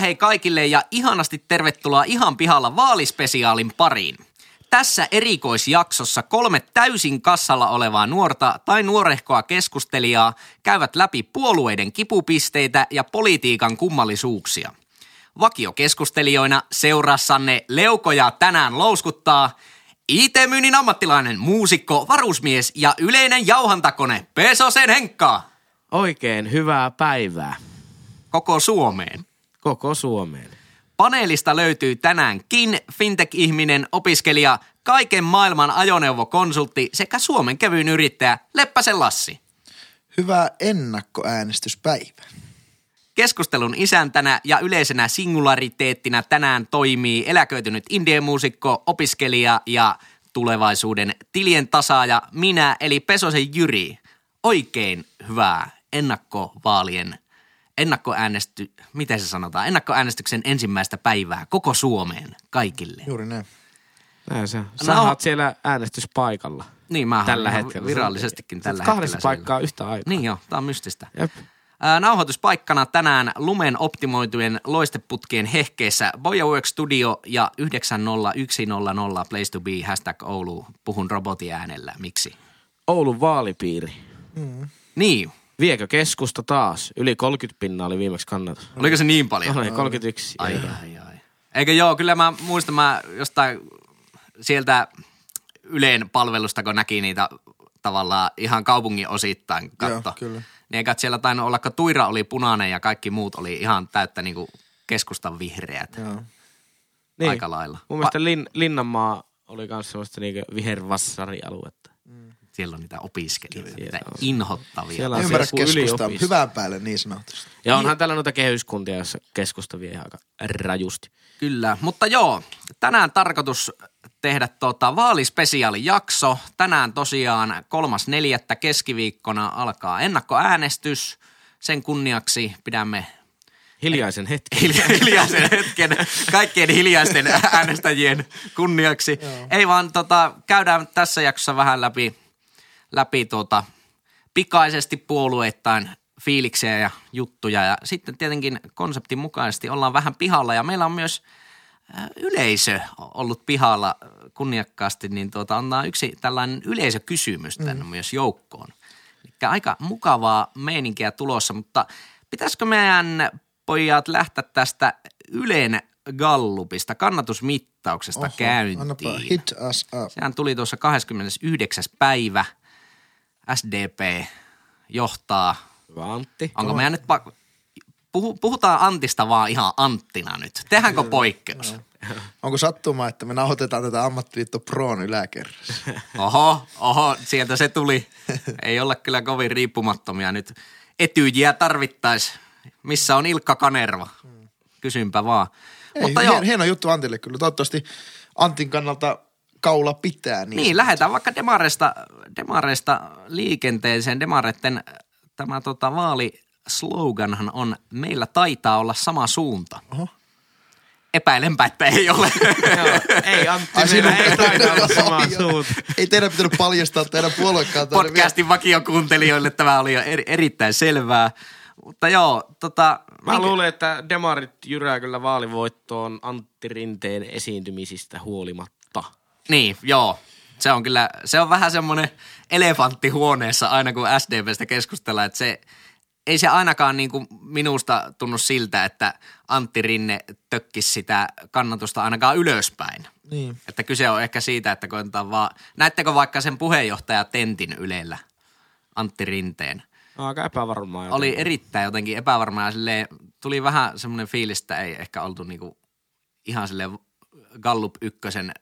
Heipä hei kaikille ja ihanasti tervetuloa ihan pihalla vaalispesiaalin pariin. Tässä erikoisjaksossa kolme täysin kassalla olevaa nuorta tai nuorehkoa keskustelijaa käyvät läpi puolueiden kipupisteitä ja politiikan kummallisuuksia. Vakiokeskustelijoina seurassanne leukoja tänään louskuttaa IT-myynnin ammattilainen, muusikko, varusmies ja yleinen jauhantakone Pesosen Henkka Oikein hyvää päivää koko Suomeen. Koko Suomeen. Paneelista löytyy tänäänkin fintech-ihminen, opiskelija, kaiken maailman ajoneuvokonsultti sekä Suomen kevyyn yrittäjä Leppäsen Lassi. Hyvää ennakkoäänestyspäivää. Keskustelun isäntänä ja yleisenä singulariteettina tänään toimii eläköitynyt indie-muusikko, opiskelija ja tulevaisuuden tilien tasaaja minä eli Pesosen Jyri. Oikein hyvää ennakkovaalien, ennakkoäänesty, miten se sanotaan, ennakkoäänestyksen ensimmäistä päivää koko Suomeen kaikille. Juuri näin. Näin se. Sä No. oot siellä äänestyspaikalla. Niin, mä Tällä hetkellä. virallisestikin tällä hetkellä. Kahdessa siellä. paikkaa yhtä aikaa. Niin joo, tää on mystistä. Jep. Nauhoituspaikkana tänään lumen optimoitujen loisteputkien hehkeessä Bojawork Studio ja 90100 Place to be hashtag Oulu. Puhun robotiäänellä. Miksi? Oulun vaalipiiri. Niin. Viekö keskusta taas? Yli 30 pinnaa oli viimeksi kannatus. Oliko se niin paljon? Oli 31. Ai, Ei. ai, ai. Eikö joo, kyllä mä muistan, mä jostain sieltä Yleen palvelusta, kun näki niitä tavallaan ihan kaupungin osittain katto. Joo, kyllä. Niin eikä siellä tainnut olla, kun Tuira oli punainen ja kaikki muut oli ihan täyttä niinku keskustan vihreät. Joo. Niin. Aika lailla. Mun mielestä Lin, Linnanmaa oli myös semmoista niinku vihervassarialuetta. Siellä on niitä opiskelijoita, Siellä niitä on. inhottavia. Siellä on ymmärrä keskustaa hyvään päälle niin sanotusti. Ja onhan täällä noita kehyskuntia, joissa keskusta vie ihan aika rajusti. Kyllä, mutta joo, tänään tarkoitus tehdä tota vaalispesiaalijakso. Tänään tosiaan kolmas neljättä keskiviikkona alkaa ennakkoäänestys. Sen kunniaksi pidämme Hiljaisen hetken. hilja- hiljaisen hetken kaikkien hiljaisten äänestäjien kunniaksi. Ei vaan tota, käydään tässä jaksossa vähän läpi, läpi tota, pikaisesti puolueittain fiiliksiä ja juttuja. Ja sitten tietenkin konseptin mukaisesti ollaan vähän pihalla ja meillä on myös äh, yleisö ollut pihalla kunniakkaasti, niin tuota, on yksi tällainen yleisökysymys tänne mm. myös joukkoon. Eli aika mukavaa meininkiä tulossa, mutta pitäisikö meidän pojat lähteä tästä Ylen Gallupista, kannatusmittauksesta Oho, käyntiin? Annapa hit us up. Sehän tuli tuossa 29. päivä. SDP johtaa. Hyvä Antti. Onko meidän nyt pakko... Puhu, puhutaan Antista vaan ihan Anttina nyt. Tehdäänkö poikkeus? Onko sattuma, että me nauhoitetaan tätä ammattiliitto Proon yläkerrassa? Oho, oho, sieltä se tuli. Ei olla kyllä kovin riippumattomia nyt. Etyjiä tarvittais. Missä on Ilkka Kanerva? Kysynpä vaan. Ei, Mutta hien, joo, hieno juttu Antille kyllä. Toivottavasti Antin kannalta kaula pitää. Niin, niin lähdetään vaikka demareista, demareista liikenteeseen. Demareitten tämä tota, vaalisloganhan on meillä taitaa olla sama suunta. Oho. Epäilenpä, että ei ole. Joo, ei Antti, Ai, meillä sinun- ei taida olla sama Joo. suunta. Ei teidän pitänyt paljastaa teidän puoluekantaa. Podcastin vakiokuuntelijoille tämä oli jo eri, erittäin selvää. Mutta joo, tota... Mä minkä- luulen, että demarit jyrää kyllä vaalivoittoon Antti Rinteen esiintymisistä huolimatta. Niin, joo. Se on kyllä, se on vähän semmoinen elefantti huoneessa aina kun SDPstä keskustellaan, että se ei se ainakaan niin kuin minusta tunnu siltä, että Antti Rinne tökkisi sitä kannatusta ainakaan ylöspäin. Niin. Että kyse on ehkä siitä, että koetaan vaan, näettekö vaikka sen puheenjohtaja Tentin Ylellä, Antti Rinteen. Aika epävarmaa. joten- Oli erittäin jotenkin epävarmaa ja silleen, tuli vähän semmoinen fiilis, että ei ehkä oltu niinku ihan silleen Gallup ykkösen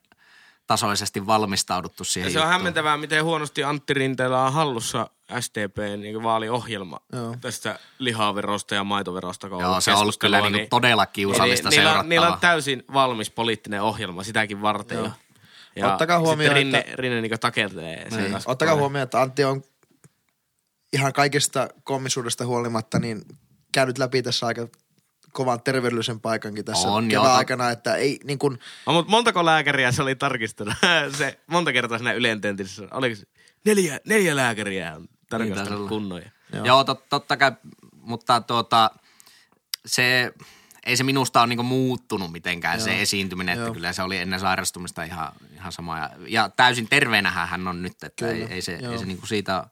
tasoisesti valmistauduttu siihen Ja se on juttuun. hämmentävää, miten huonosti Antti Rinteellä on hallussa SDPn niin vaaliohjelma Joo. tästä lihaverosta ja maitoverosta. kun Joo, se on ollut kyllä niinku todella kiusallista niillä, on, seurattavaa. niillä on täysin valmis poliittinen ohjelma sitäkin varten. Joo. Jo. Ja Ottakaa huomioon, Rinne, että- Rinne niin takertelee. Niin. Ottakaa huomioon, että Antti on ihan kaikesta kommisuudesta huolimatta niin käynyt läpi tässä aika kovan terveydellisen paikankin tässä On, kevään joo. aikana, että ei niin kuin, No, mutta montako lääkäriä se oli tarkistanut? se monta kertaa siinä Ylen tentissä. Oliko se neljä, neljä lääkäriä on Niin taisi tarkastanut olla. kunnon. Ja. Joo, Joo tot, totta kai, mutta tuota, se ei se minusta ole niinku muuttunut mitenkään se Joo. esiintyminen, että Joo. kyllä se oli ennen sairastumista ihan, ihan sama. Ja, ja täysin terveenähän hän on nyt, että ei, Kyllä, ei, se, ei joo. se niinku siitä ole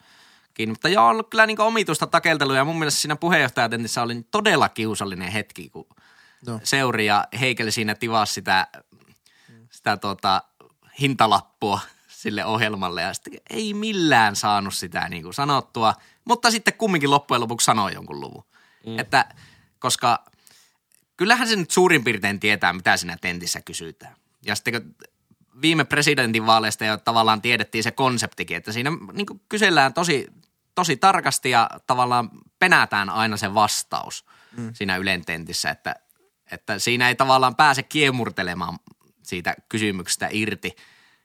kiinni. Mutta joo, on ollut kyllä niinku omituista takeltelua ja mun mielestä siinä puheenjohtajatentissä oli todella kiusallinen hetki, kun No. Seuri ja Heikel siinä tivasi sitä, sitä tota, hintalappua sille ohjelmalle ja sitten ei millään saanut sitä niin kuin sanottua, mutta sitten kumminkin loppujen lopuksi sanoi jonkun luvun. Mm. Että koska kyllähän se nyt suurin piirtein tietää, mitä siinä tentissä kysytään. Ja sitten kun viime presidentinvaaleista jo tavallaan tiedettiin se konseptikin, että siinä niin kuin kysellään tosi, tosi tarkasti ja tavallaan penätään aina se vastaus mm. siinä Ylen tentissä, että, että siinä ei tavallaan pääse kiemurtelemaan siitä kysymyksestä irti.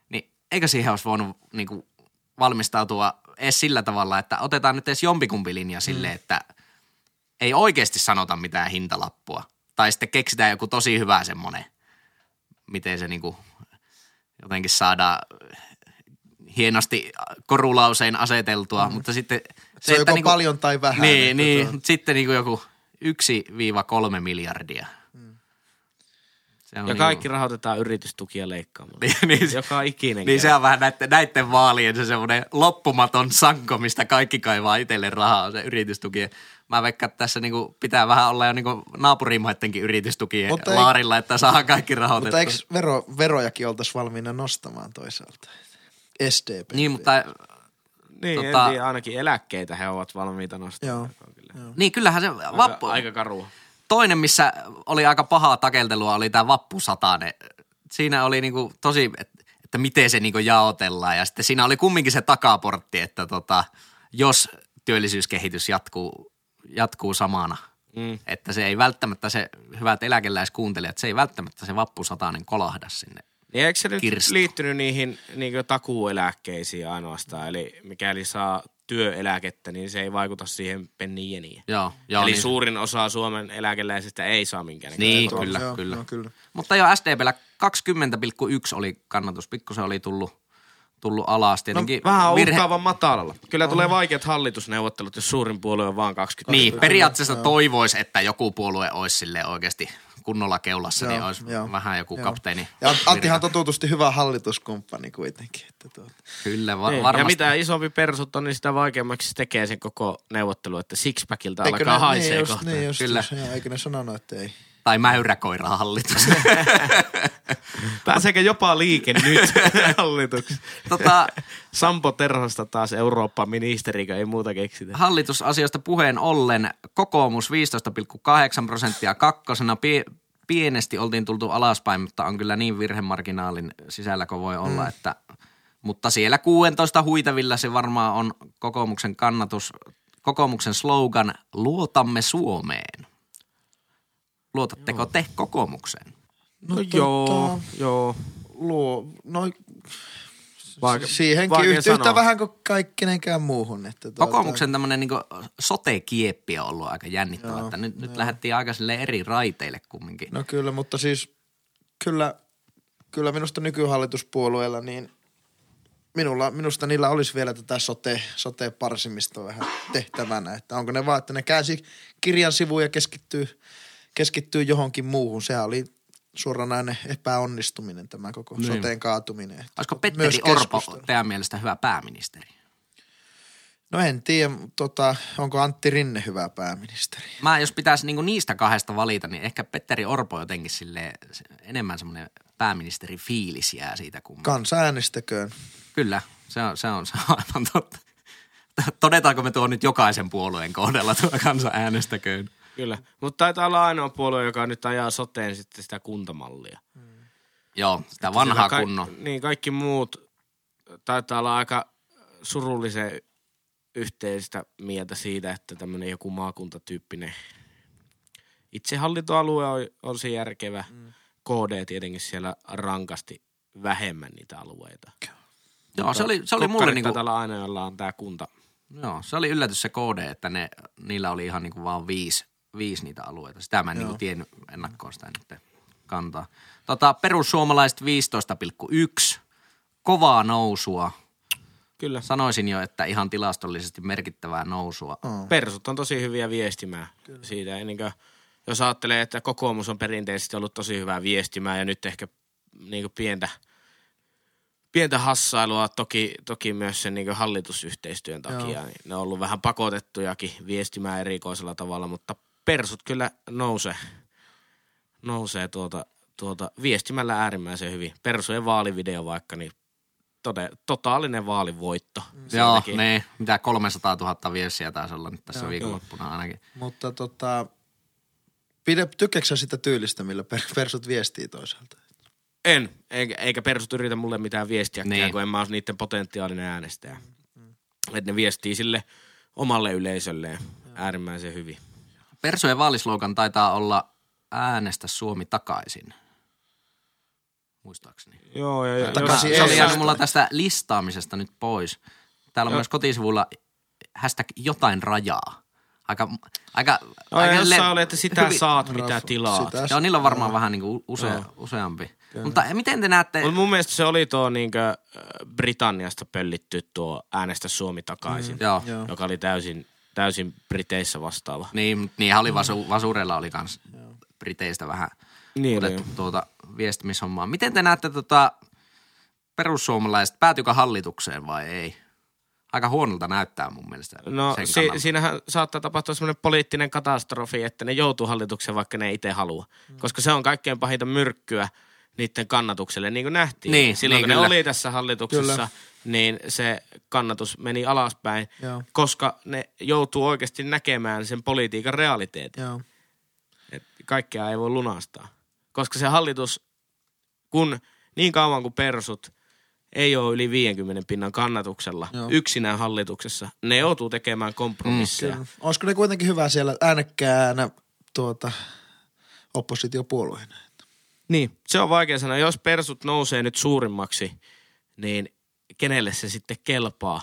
Niin eikö siihen olisi voinut niin kuin valmistautua edes sillä tavalla, että otetaan nyt edes jompikumpi linja silleen, että ei oikeasti sanota mitään hintalappua. Tai sitten keksitään joku tosi hyvä semmoinen, miten se niinku jotenkin saadaan hienosti korulausein aseteltua, mm. mutta sitten... Se on joko paljon tai vähän, Niin, että niin tuo- mutta sitten niinku joku 1-3 miljardia. Se on Ja kaikki rahoitetaan yritystukia leikkaamalla. Niin, niin, Joka ikinen. niin se kerta. on vähän näiden, näiden vaalien se semmoinen loppumaton sanko, mistä kaikki kaivaa itselle rahaa, se yritystuki. Mä veikkaan, että tässä niinku pitää vähän olla jo niinku naapurimaidenkin yritystukien Mutta ei- laarilla, että saa kaikki rahoitettua. Mutta eikö vero, verojakin oltaisi valmiina nostamaan toisaalta? SDP. Niin, mutta Niin, tota- en tiedä, ainakin eläkkeitä he ovat valmiita Joo. nostamaan. Kyllä. niin kyllähän se Aika, vappu, aika karua. toinen, missä oli aika pahaa takeltelua, oli tämä vappusatanen. Siinä oli niinku tosi, että, että miten se niinku jaotellaan ja sitten siinä oli kumminkin se takaportti, että tota, jos työllisyyskehitys jatkuu, jatkuu samana, Mm. että se ei välttämättä se, hyvät eläkeläiskuuntelijat, se ei välttämättä se vappusatanen kolahda sinne. Niin eikö se nyt Kirstu. liittynyt niihin niin takuueläkkeisiin ainoastaan? Eli mikäli saa työeläkettä, niin se ei vaikuta siihen pennin jeniin. Joo, joo Eli niin, suurin osa Suomen eläkeläisistä ei saa minkään. Niin, kyllä, joo, kyllä. joo, kyllä. Mutta jo SDPllä 20,1 oli kannatus, pikkusen oli tullut, tullut alas. No, Tietenkin vähän virhe- uhkaavan matalalla. Kyllä tulee vaikeat hallitusneuvottelut, jos suurin puolue on vaan 20. Niin, periaatteessa toivoisi, että joku puolue olisi sille oikeasti kunnolla keulassa, Joo, niin olisi joo, vähän joku joo. kapteeni. Ja Anttihan on totutusti hyvä hallituskumppani kuitenkin. Että tuota. Kyllä, va- Niin, varmasti. Ja mitä isompi persut on, niin sitä vaikeammaksi se tekee sen koko neuvottelu, että sixpackilta alkaa ne- haisee niin just, kohta. niin just, Kyllä. Just, joo, eikö ne sanonut, että ei? Tai mäyräkoira hallitus. Pääseekö jopa liike nyt hallituksessa? tota, Sampo Terhosta taas Eurooppa-ministeri, ei muuta keksitä. hallitusasioista puheen ollen kokoomus 15,8 prosenttia kakkosena. Pie- pienesti oltiin tultu alaspäin, mutta on kyllä niin virhemarginaalin sisällä kuin voi olla, mm. että mutta siellä 16 huitavilla se varmaan on kokoomuksen kannatus, kokoomuksen slogan Luotamme Suomeen. Luotatteko te kokoomukseen? No, tota- joo, joo. Luo, no, Vaike- siihenkin yhtä, yhtä sanoa. vähän kuin kaikkenenkään muuhun. Että tuota, Kokoomuksen tämmöinen niin sote-kieppi on ollut aika jännittävä, Joo, että nyt, nyt lähdettiin aika silleen eri raiteille kumminkin. No kyllä, mutta siis kyllä, kyllä minusta nykyhallituspuolueella niin minulla, minusta niillä olisi vielä tätä sote, sote-parsimista vähän tehtävänä. Että onko ne vaan, että ne käänsi kirjan sivuun ja keskittyy, keskittyy johonkin muuhun. Sehän oli suoranainen epäonnistuminen tämä koko niin. soteen kaatuminen. Olisiko myös Petteri Orpo keskustelu. teidän mielestä hyvä pääministeri? No en tiedä, tota, onko Antti Rinne hyvä pääministeri. Mä jos pitäisi niinku niistä kahdesta valita, niin ehkä Petteri Orpo jotenkin sille enemmän semmoinen pääministeri fiilis jää siitä kumman. Kansa äänestäköön. Kyllä, se on, se on, se on aivan totta. Todetaanko me tuo nyt jokaisen puolueen kohdalla tuo kansa äänestäköön? Kyllä. Mutta taitaa olla ainoa puolue, joka nyt ajaa soteen sitten sitä kuntamallia. Joo, sitä vanhaa Sillä ka- kunnon. Niin, kaikki muut taitaa olla aika surullisen yhteistä mieltä siitä, että tämmöinen joku maakuntatyyppinen itsehallintoalue on, on se järkevä. Mm. KD tietenkin siellä rankasti vähemmän niitä alueita. Joo, se oli, se oli mulle niinku, olla aina, jolla on tämä kunta. joo, se oli yllätys se KD, että ne, niillä oli ihan niinku vaan viisi, viisi niitä alueita. Sitä mä en niinku tiennyt ennakkoon sitä nyt kantaa. Tota, perussuomalaiset 15,1, kovaa nousua. Kyllä. Sanoisin jo, että ihan tilastollisesti merkittävää nousua. Oh. Persut on tosi hyviä viestimään Kyllä. siitä. Ennen kuin, jos ajattelee, että kokoomus on perinteisesti ollut tosi hyvää viestimää ja nyt ehkä niin kuin pientä, pientä hassailua toki, toki myös sen niin kuin hallitusyhteistyön takia. Joo. Niin ne on ollut vähän pakotettujakin viestimään erikoisella tavalla, mutta persut kyllä nousee, nousee tuota, tuota viestimällä äärimmäisen hyvin. Persujen vaalivideo vaikka, niin tode, totaalinen vaalivoitto. Joo, Sieltäkin. ne, mitä 300 000 viestiä taisi olla nyt tässä Joo. viikonloppuna ainakin. Mutta tota, pide, tykkääkö sä sitä tyylistä, millä per, persut viestii toisaalta? En, eikä, eikä persut yritä mulle mitään viestiä, Niin. niin. kun en mä ole niiden potentiaalinen äänestäjä. Että ne viestii sille omalle yleisölleen äärimmäisen hyvin. Persujen vaalislogan taitaa olla äänestä Suomi takaisin. Muistaakseni. Joo, ja, ja Takaisin se oli jäänyt mulla tästä listaamisesta nyt pois. Täällä on Joo. myös kotisivulla hashtag jotain rajaa. Aika, aika, No, aika ja jossain oli, että sitä hyvin- saat, mitä Rafa, tilaat. sitä- Joo, niillä on varmaan vähän niin kuin use, Joo. useampi. Mutta miten te näette, Mutta mun mielestä se oli tuo niinkö, äh, Britanniasta pöllitty tuo äänestä Suomi takaisin, mm. Joo. joka oli täysin, täysin Briteissä vastaava. niin, niinhän oli vasu, Vasureilla oli kans Briteistä vähän Niin otettu tuota viestimishommaa. Miten te näette tota perussuomalaiset, päätyykö hallitukseen vai ei? Aika huonolta näyttää mun mielestä No sen si- kannalta. siinähän saattaa tapahtua semmoinen poliittinen katastrofi, että ne joutuu hallitukseen, vaikka ne ei itse halua. Mm. Koska se on kaikkein pahinta myrkkyä niiden kannatukselle, niin kuin nähtiin. Niin, Silloin niin kun ne kyllä. oli tässä hallituksessa, Kyllä. Niin se kannatus meni alaspäin, Joo. koska ne joutuu oikeasti näkemään sen politiikan realiteetin. Joo. Et kaikkea ei voi lunastaa. Koska se hallitus, kun niin kauan kuin persut ei ole yli 50 pinnan kannatuksella Joo. yksinään hallituksessa, ne joutuu tekemään kompromisseja. Kyllä. Olisiko ne kuitenkin hyvä siellä äänekkäänä tuota, oppositiopuolueena? Niin, se on vaikea sanoa. Jos persut nousee nyt suurimmaksi, niin kenelle se sitten kelpaa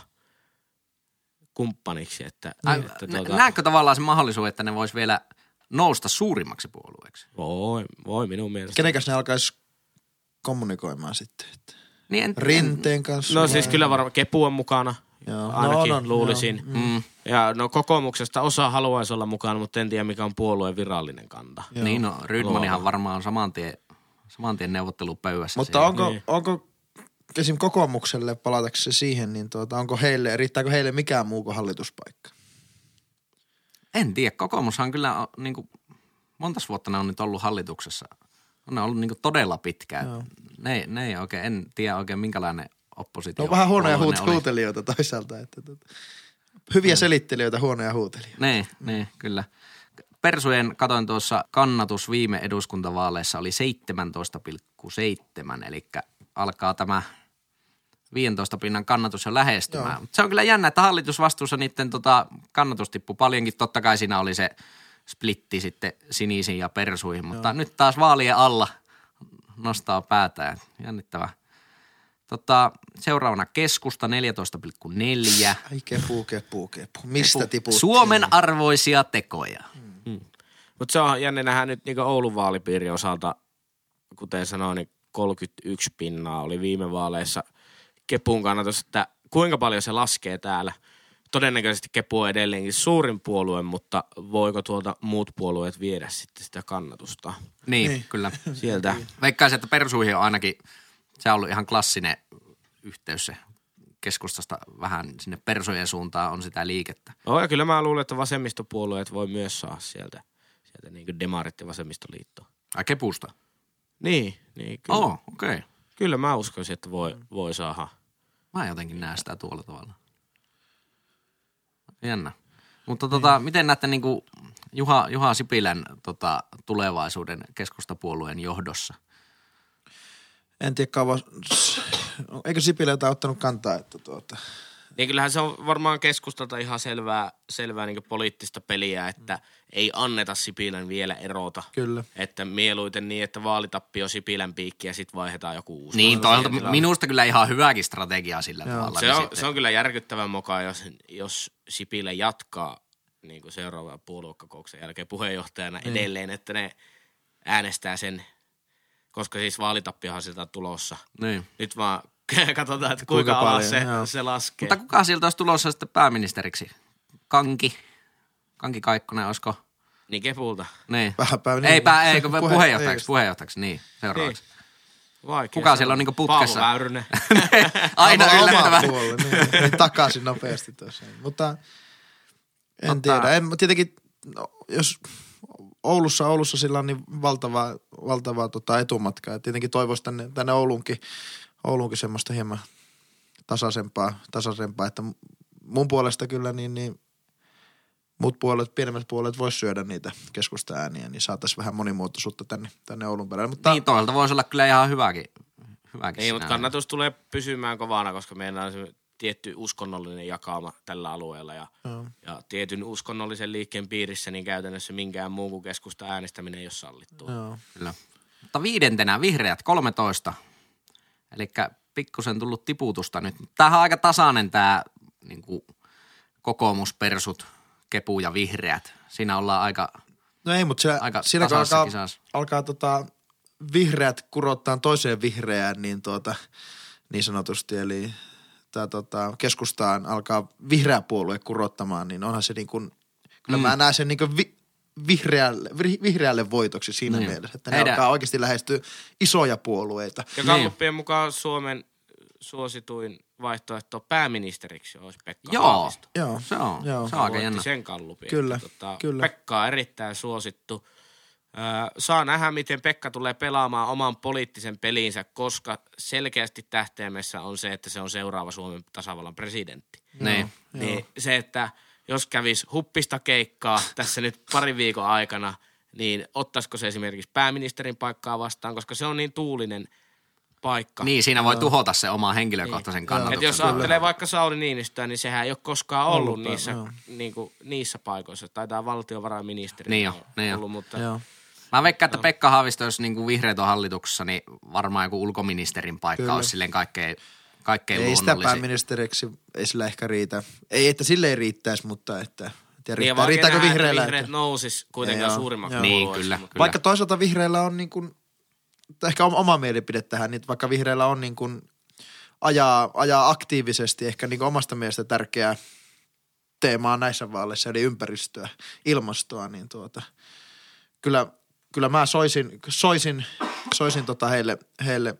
kumppaniksi? Että, Ai, että nä- Näetkö tavallaan se mahdollisuus, että ne vois vielä nousta suurimmaksi puolueeksi? voi, voi minun mielestä. Kenekäs ne alkaisi kommunikoimaan sitten? Että Niin en, Rinteen kanssa? No vai? siis kyllä varmaan Kepu on mukana, Joo. ainakin No, no, luulisin. joo. Mm, Ja no kokoomuksesta osa haluaisi olla mukana, mutta en tiedä mikä on puolueen virallinen kanta. Joo. niin no, Rydmanihan varmaan on saman tien, saman tien neuvottelupöydässä. Mutta siellä. onko, Niin. onko esim. kokoomukselle, palatakseni siihen, niin tuota, onko heille, riittääkö heille mikään muu kuin hallituspaikka? En tiedä, kokoomushan kyllä niin kuin, montas vuotta ne on nyt ollut hallituksessa. Ne on ollut niin kuin, todella pitkään. Joo. Ne, ne ei oikein, en tiedä oikein minkälainen oppositio. Ne on vähän huonoja ne huut- huutelijoita toisaalta. Että, tuota, hyviä selittelijöitä, huonoja huutelijoita. Niin, niin, kyllä. Persujen, katoin tuossa, kannatus viime eduskuntavaaleissa oli 17,7, eli alkaa tämä 15 pinnan kannatus jo lähestymään. Joo. Mut Se on kyllä jännä, että hallitusvastuussa niiden tota, kannatus tippui paljonkin. Totta kai siinä oli se splitti sitten sinisiin ja persuihin, mutta nyt taas vaalien alla nostaa päätään. Jännittävä. Tota, seuraavana keskusta 14,4. Ai kepu, kepu, kepu. Mistä tiputtiin? Suomen arvoisia tekoja. Mutta se on jännä nähdä nyt niin Oulun vaalipiirin osalta, kuten sanoin, niin 31 pinnaa oli viime vaaleissa Kepun kannatus, että kuinka paljon se laskee täällä. Todennäköisesti Kepu on edelleenkin suurin puolue, mutta voiko tuolta muut puolueet viedä sitten sitä kannatusta Niin, Niin. kyllä. sieltä? Veikkaisin, että persuihin on ainakin, se on ollut ihan klassinen yhteys se keskustasta vähän sinne persojen suuntaan on sitä liikettä. Oh, ja kyllä mä luulen, että vasemmistopuolueet voi myös saada sieltä, sieltä niin kuin demarit ja vasemmistoliitto. Ai kepusta? Niin, niin kyllä, Oo, okei. Okay. kyllä mä uskoisin, että voi, voi saada. Mä jotenkin näen sitä tuolla tavalla. Jännä. Mutta tota, miten näette niin kuin Juha, Juha Sipilän tota, tulevaisuuden keskustapuolueen johdossa? En tiedä kauan. Eikö Sipilä jotain ottanut kantaa, että tuota, Niin kyllähän se on varmaan keskustalta ihan selvää, selvää niin poliittista peliä, että ei anneta Sipilän vielä erota. kyllä. Että mieluiten niin, että vaalitappio Sipilän piikki ja sitten vaihdetaan joku uusi. Niin, toisaalta minusta kyllä ihan hyvääkin strategia sillä Joo. tavalla. Se niin on, sitten- se on kyllä järkyttävän mukaan, jos, jos Sipilä jatkaa niin kuin seuraavan puoluekokouksen jälkeen puheenjohtajana Niin. edelleen, että ne äänestää sen, koska siis vaalitappiohan sieltä on tulossa. Niin. Nyt vaan katsotaan, että Kuinka kuinka, alas se, joo. se laskee. Mutta kuka sieltä olisi tulossa sitten pääministeriksi? Kanki? Kanki Kaikkonen, olisiko, Niin Kepulta. Niin. Vähänpä niin. Eipä, eikö Puhe- puheenjohtajaksi, ei. puheenjohtajaksi, niin, seuraavaksi. Vaikea Kuka siellä on niinku putkessa? Paavo Väyrynen. Aina Oma- yllättävä. Oma puolue, niin, niin takaisin nopeasti tosiaan. Mutta en Tota- tiedä. En, tietenkin, no, jos Oulussa, Oulussa sillä on niin valtavaa, valtavaa tota etumatkaa. Et tietenkin toivoisi tänne, tänne Ouluunkin, Ouluunkin semmoista hieman tasaisempaa, tasaisempaa, että mun puolesta kyllä niin, niin muut puolet, pienemmät puolet vois syödä niitä keskusta ääniä, niin saataisiin vähän monimuotoisuutta tänne, tänne Oulun perälle. Mutta Niin toisaalta voisi olla kyllä ihan hyväkin. hyväkin Niin, mutta kannatus tulee pysymään kovana, koska meillä on tietty uskonnollinen jakauma tällä alueella ja, Joo. ja tietyn uskonnollisen liikkeen piirissä niin käytännössä minkään muun kuin keskusta äänestäminen ei ole sallittua. joo. Kyllä. Mutta viidentenä vihreät 13. Eli pikkusen tullut tiputusta nyt. Tämähän on aika tasainen tämä niin kokoomuspersut, kepu ja vihreät. Siinä ollaan aika, No ei, mutta se, aika siinä kun alkaa, kisassa. alkaa tota, vihreät kurottaa toiseen vihreään, niin, tuota, niin sanotusti, eli tää, tota, keskustaan alkaa vihreä puolue kurottamaan, niin onhan se niin kuin, kyllä mm. mä näen sen niin kuin vi, vihreälle, vi- vihreälle voitoksi siinä Niin. niin. mielessä, että ne Heidän- alkaa oikeasti lähestyä isoja puolueita. Ja Niin. Galluppien mukaan Suomen suosituin vaihtoehto pääministeriksi olisi Pekka joo, Haavisto. Joo. se on, Joo. se on aika jännä. sen kallupin. Kyllä, tota, kyllä. Pekka on erittäin suosittu. Öö, saa nähdä, miten Pekka tulee pelaamaan oman poliittisen pelinsä, koska selkeästi tähtäimessä on se, että se on seuraava Suomen tasavallan presidentti. Niin. Niin se, että jos kävisi huppista keikkaa tässä nyt parin viikon aikana, niin ottaisiko se esimerkiksi pääministerin paikkaa vastaan, koska se on niin tuulinen paikka. Niin, siinä voi tuhota se oma henkilökohtaisen Et kannatuksen. jos ajattelee vaikka Sauli Niinistöä, niin sehän ei ole koskaan ollut, Ollut, niissä, joo. niin kuin, niissä paikoissa. Taitaa valtiovarainministeri Niin jo, niin jo. ollut, mutta Joo. Mä veikkaan, että Pekka Haavisto, jos niin vihreät on hallituksessa, niin varmaan joku ulkoministerin paikka Kyllä. olisi silleen kaikkein, kaikkein Ei sitä pääministeriksi, ei sillä ehkä riitä. Ei, että sille ei riittäisi, mutta että, tiedä, niin, riittää, riittääkö vihreillä. vihreät että- nousis kuitenkaan suurimmaksi. Niin, kyllä, kyllä. Vaikka toisaalta vihreillä on niin kuin, ehkä oma mielipide tähän, niin vaikka vihreillä on niin kuin ajaa, ajaa aktiivisesti ehkä niin kuin omasta mielestä tärkeää teemaa näissä vaaleissa, eli ympäristöä, ilmastoa, niin tuota, kyllä, kyllä mä soisin, soisin, soisin tota heille, heille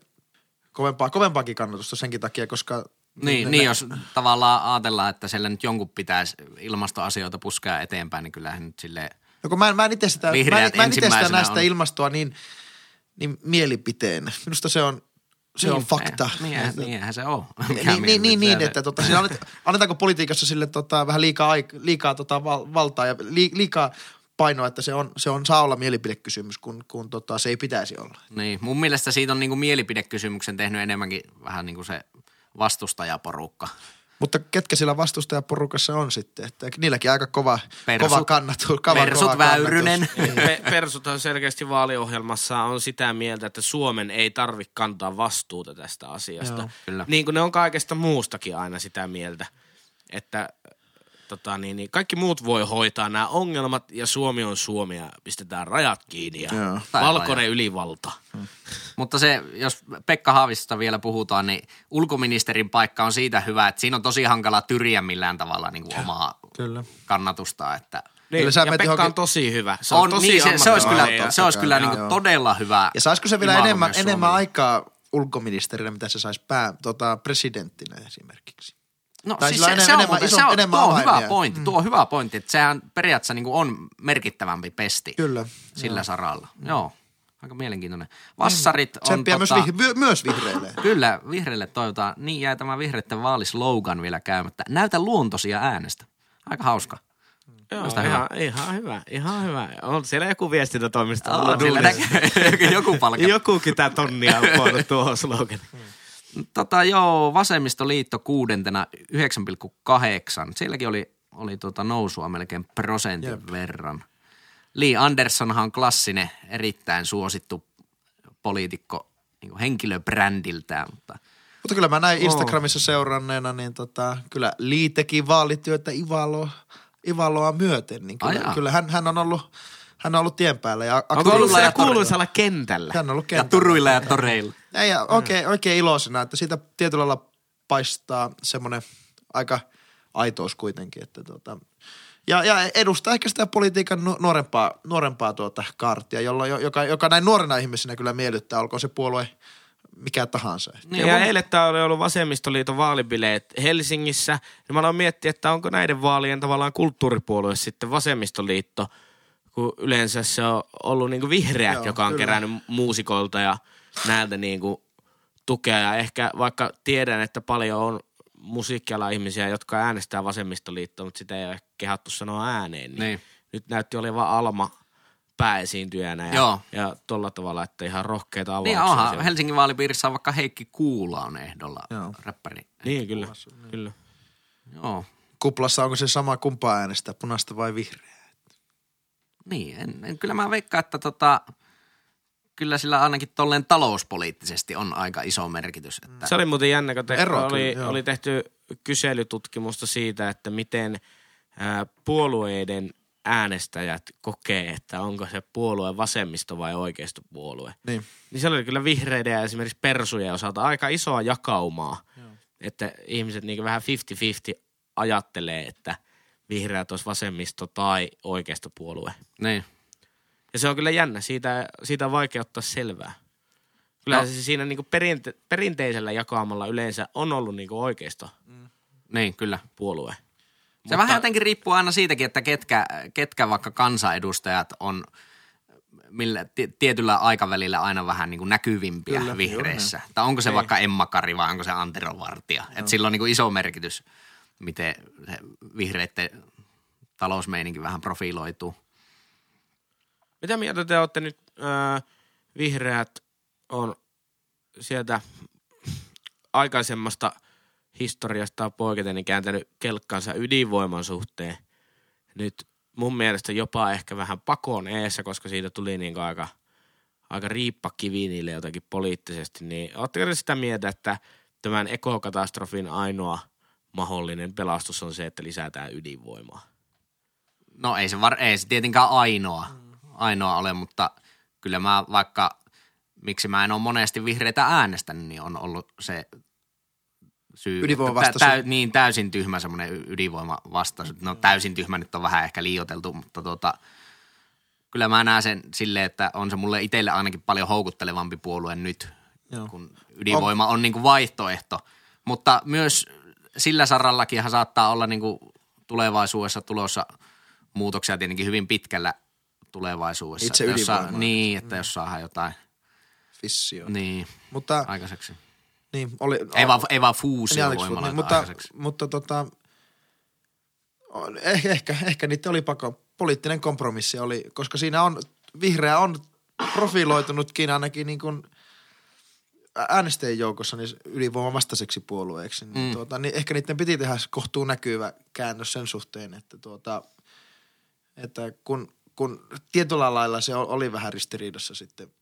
kovempaa, kovempaakin kannatusta senkin takia, koska Niin, ne- niin jos tavallaan ajatellaan, että siellä nyt jonkun pitäisi ilmastoasioita puskea eteenpäin, niin kyllähän nyt silleen, No kun mä, mä en itse sitä, mä en, mä en itse sitä näistä on- ilmastoa niin, niin mielipiteen. Minusta se on, se on fakta. Niin, niinhän, niinhän se on. Niin, niin, niin, niin, että tota, siinä annet, annetaanko politiikassa sille tota, vähän liikaa, liikaa tota, val, valtaa ja li, liikaa painoa, että se on, se on saa olla mielipidekysymys, kun, kun tota, se ei pitäisi olla. Niin, mun mielestä siitä on niinku mielipidekysymyksen tehnyt enemmänkin vähän niin kuin se vastustajaporukka. Mutta ketkä sillä vastustajaporukassa on sitten? Että niilläkin aika kova, Persut. kova kannatus. Kova, Persut kova Väyrynen. kannatus. Niin. Pe- Persuthan selkeästi vaaliohjelmassa on sitä mieltä, että Suomen ei tarvitse kantaa vastuuta tästä asiasta. Joo, kyllä. Niin kuin ne on kaikesta muustakin aina sitä mieltä, että tota, niin, niin, kaikki muut voi hoitaa nämä ongelmat ja Suomi on Suomi ja pistetään rajat kiinni ja Joo. Valkoinen ylivalta. Mutta se, jos Pekka Haavistosta vielä puhutaan, niin ulkoministerin paikka on siitä hyvä, että siinä on tosi hankala tyriä millään tavalla niin kuin omaa Kyllä. kannatusta, että Niin, Kyllä sä ja Pekka on johonkin- tosi hyvä. Se on, on, tosi niin, se, se olisi kyllä, ammattilainen. se olisi kyllä niin kuin todella hyvä. Ja saisiko se vielä enemmän, enemmän aikaa ulkoministerinä, mitä se saisi pää, tota, presidenttinä esimerkiksi? No Tai siis se, on se, on, enemmän- se on, enemmän tuo on hyvä pointti, tuo on hyvä pointti, että sehän periaatteessa niin kuin on merkittävämpi pesti Kyllä. sillä saralla. Joo, aika mielenkiintoinen. Vassarit on Tsemppiä myös, tota, vih- my- myös vihreille. Kyllä, vihreille toivotaan. Niin jäi tämä vihreiden vaalislogan vielä käymättä. Näytä luontosia äänestä. Aika hauska. Joo, Musta ihan, ihan hyvä, ihan hyvä. On siellä joku viestintätoimisto On näkee- joku palkka. Jokukin tää tonnia on tuohon slogan. Tota, joo, vasemmistoliitto kuudentena 9,8. Sielläkin oli, oli tota nousua melkein prosentin Jep. verran. Lee Andersonhan on klassinen, erittäin suosittu poliitikko niin kuin henkilöbrändiltään, mutta Mutta kyllä mä näin Instagramissa seuranneena, niin tota, kyllä Lee teki vaalityötä Ivalo, Ivaloa myöten. Niin kyllä, kyllä hän, hän, on ollut, hän on ollut tien päällä. Ja Onko ollut siellä ja kuuluisalla kentällä? Hän on ollut ja kentällä. turuilla ja toreilla. Ja, ja oikein, oikein iloisena, että siitä tietyllä lailla paistaa semmoinen aika aitous kuitenkin, että tota, Ja, ja edustaa ehkä sitä politiikan nu- nuorempaa, nuorempaa tuota kaartia, jolla, joka, joka näin nuorena ihmisenä kyllä miellyttää, olkoon se puolue mikä tahansa. Niin, ja eilen oli ollut Vasemmistoliiton vaalibileet Helsingissä. Ja mä aloin miettiä, että onko näiden vaalien tavallaan kulttuuripuolue sitten Vasemmistoliitto, kun yleensä se on ollut niin kuin vihreät, Joo, joka on kyllä. kerännyt muusikoilta ja näiltä niin kuin tukea. Ja ehkä vaikka tiedän, että paljon on musiikkiala ihmisiä, jotka äänestää vasemmistoliittoa, mutta sitä ei ole kehattu sanoa ääneen. Niin, niin. Nyt näytti olevan Alma pääesiintyjänä ja, Joo. ja tolla tavalla, että ihan rohkeita avauksia. Niin onhan, Helsingin vaalipiirissä on vaikka Heikki Kuula on ehdolla, Joo. räppäri. Niin, kyllä, niin. kyllä. Joo. Kuplassa onko se sama kumpaa äänestää, punaista vai vihreää? Niin, en, en, kyllä mä veikkaan, että tota, kyllä sillä ainakin tolleen talouspoliittisesti on aika iso merkitys. Että... Se oli muuten jännä, kun te, oli, oli tehty kyselytutkimusta siitä, että miten ää, puolueiden äänestäjät kokee, että onko se puolue vasemmisto vai oikeistopuolue. Niin. Niin se oli kyllä vihreiden ja esimerkiksi persujen osalta aika isoa jakaumaa. Joo. Että ihmiset niin vähän 50-50 ajattelee, että vihreät olisi vasemmisto tai oikeistopuolue. Niin. Ja se on kyllä jännä, siitä, siitä on vaikea ottaa selvää. Kyllä no. se siinä niin perinte- perinteisellä jakaamalla yleensä on ollut niin oikeisto. Mm. Niin, kyllä. Puolue. Se Mutta... vähän jotenkin riippuu aina siitäkin, että ketkä, ketkä vaikka kansanedustajat on millä, tietyllä aikavälillä aina vähän niin kuin näkyvimpiä Kyllä, vihreissä. Tai onko se Ei. vaikka Emma Kari vai onko se Antero Vartija. Et sillä on niin kuin iso merkitys, miten se vihreiden talousmeininki vähän profiloituu. Mitä mieltä te olette nyt, äh, vihreät on sieltä aikaisemmasta historiasta poiketen niin kääntänyt kelkkansa ydinvoiman suhteen. Nyt mun mielestä jopa ehkä vähän pakon eessä, koska siitä tuli niin aika, aika riippakivi niille jotenkin poliittisesti. Niin ootteko sitä mieltä, että tämän ekokatastrofin ainoa mahdollinen pelastus on se, että lisätään ydinvoimaa? No ei se, var, ei se tietenkään ainoa. Mm ainoa ole, mutta kyllä mä vaikka, miksi mä en ole monesti vihreitä äänestänyt, niin on ollut se syy. Ydinvoimavastaisuus. Tä, niin täysin tyhmä semmoinen ydinvoimavastaisuus. No täysin tyhmä nyt on vähän ehkä liioteltu, mutta tota, kyllä mä näen sen silleen, että on se mulle itselle ainakin paljon houkuttelevampi puolue nyt, Joo. kun ydinvoima on, on niin kuin vaihtoehto. Mutta myös sillä sarallakin saattaa olla niin kuin tulevaisuudessa tulossa muutoksia tietenkin hyvin pitkällä tulevaisuudessa. Itse että jos saa, Niin, että mm. jos saadaan jotain. Fissio. Niin, Mutta, aikaiseksi. Niin, oli, ei, vaan, ei vaan fuusio niin, mutta, mutta tota, ehkä, ehkä, ehkä niitä oli pako, poliittinen kompromissi oli, koska siinä on, vihreä on profiloitunutkin ainakin niin kuin äänestäjien joukossa niin ydinvoiman vastaiseksi puolueeksi. Niin, mm. tuota, niin ehkä niiden piti tehdä kohtuu näkyvä käännös sen suhteen, että, tuota, että kun kun tietyllä lailla se oli vähän ristiriidassa sitten,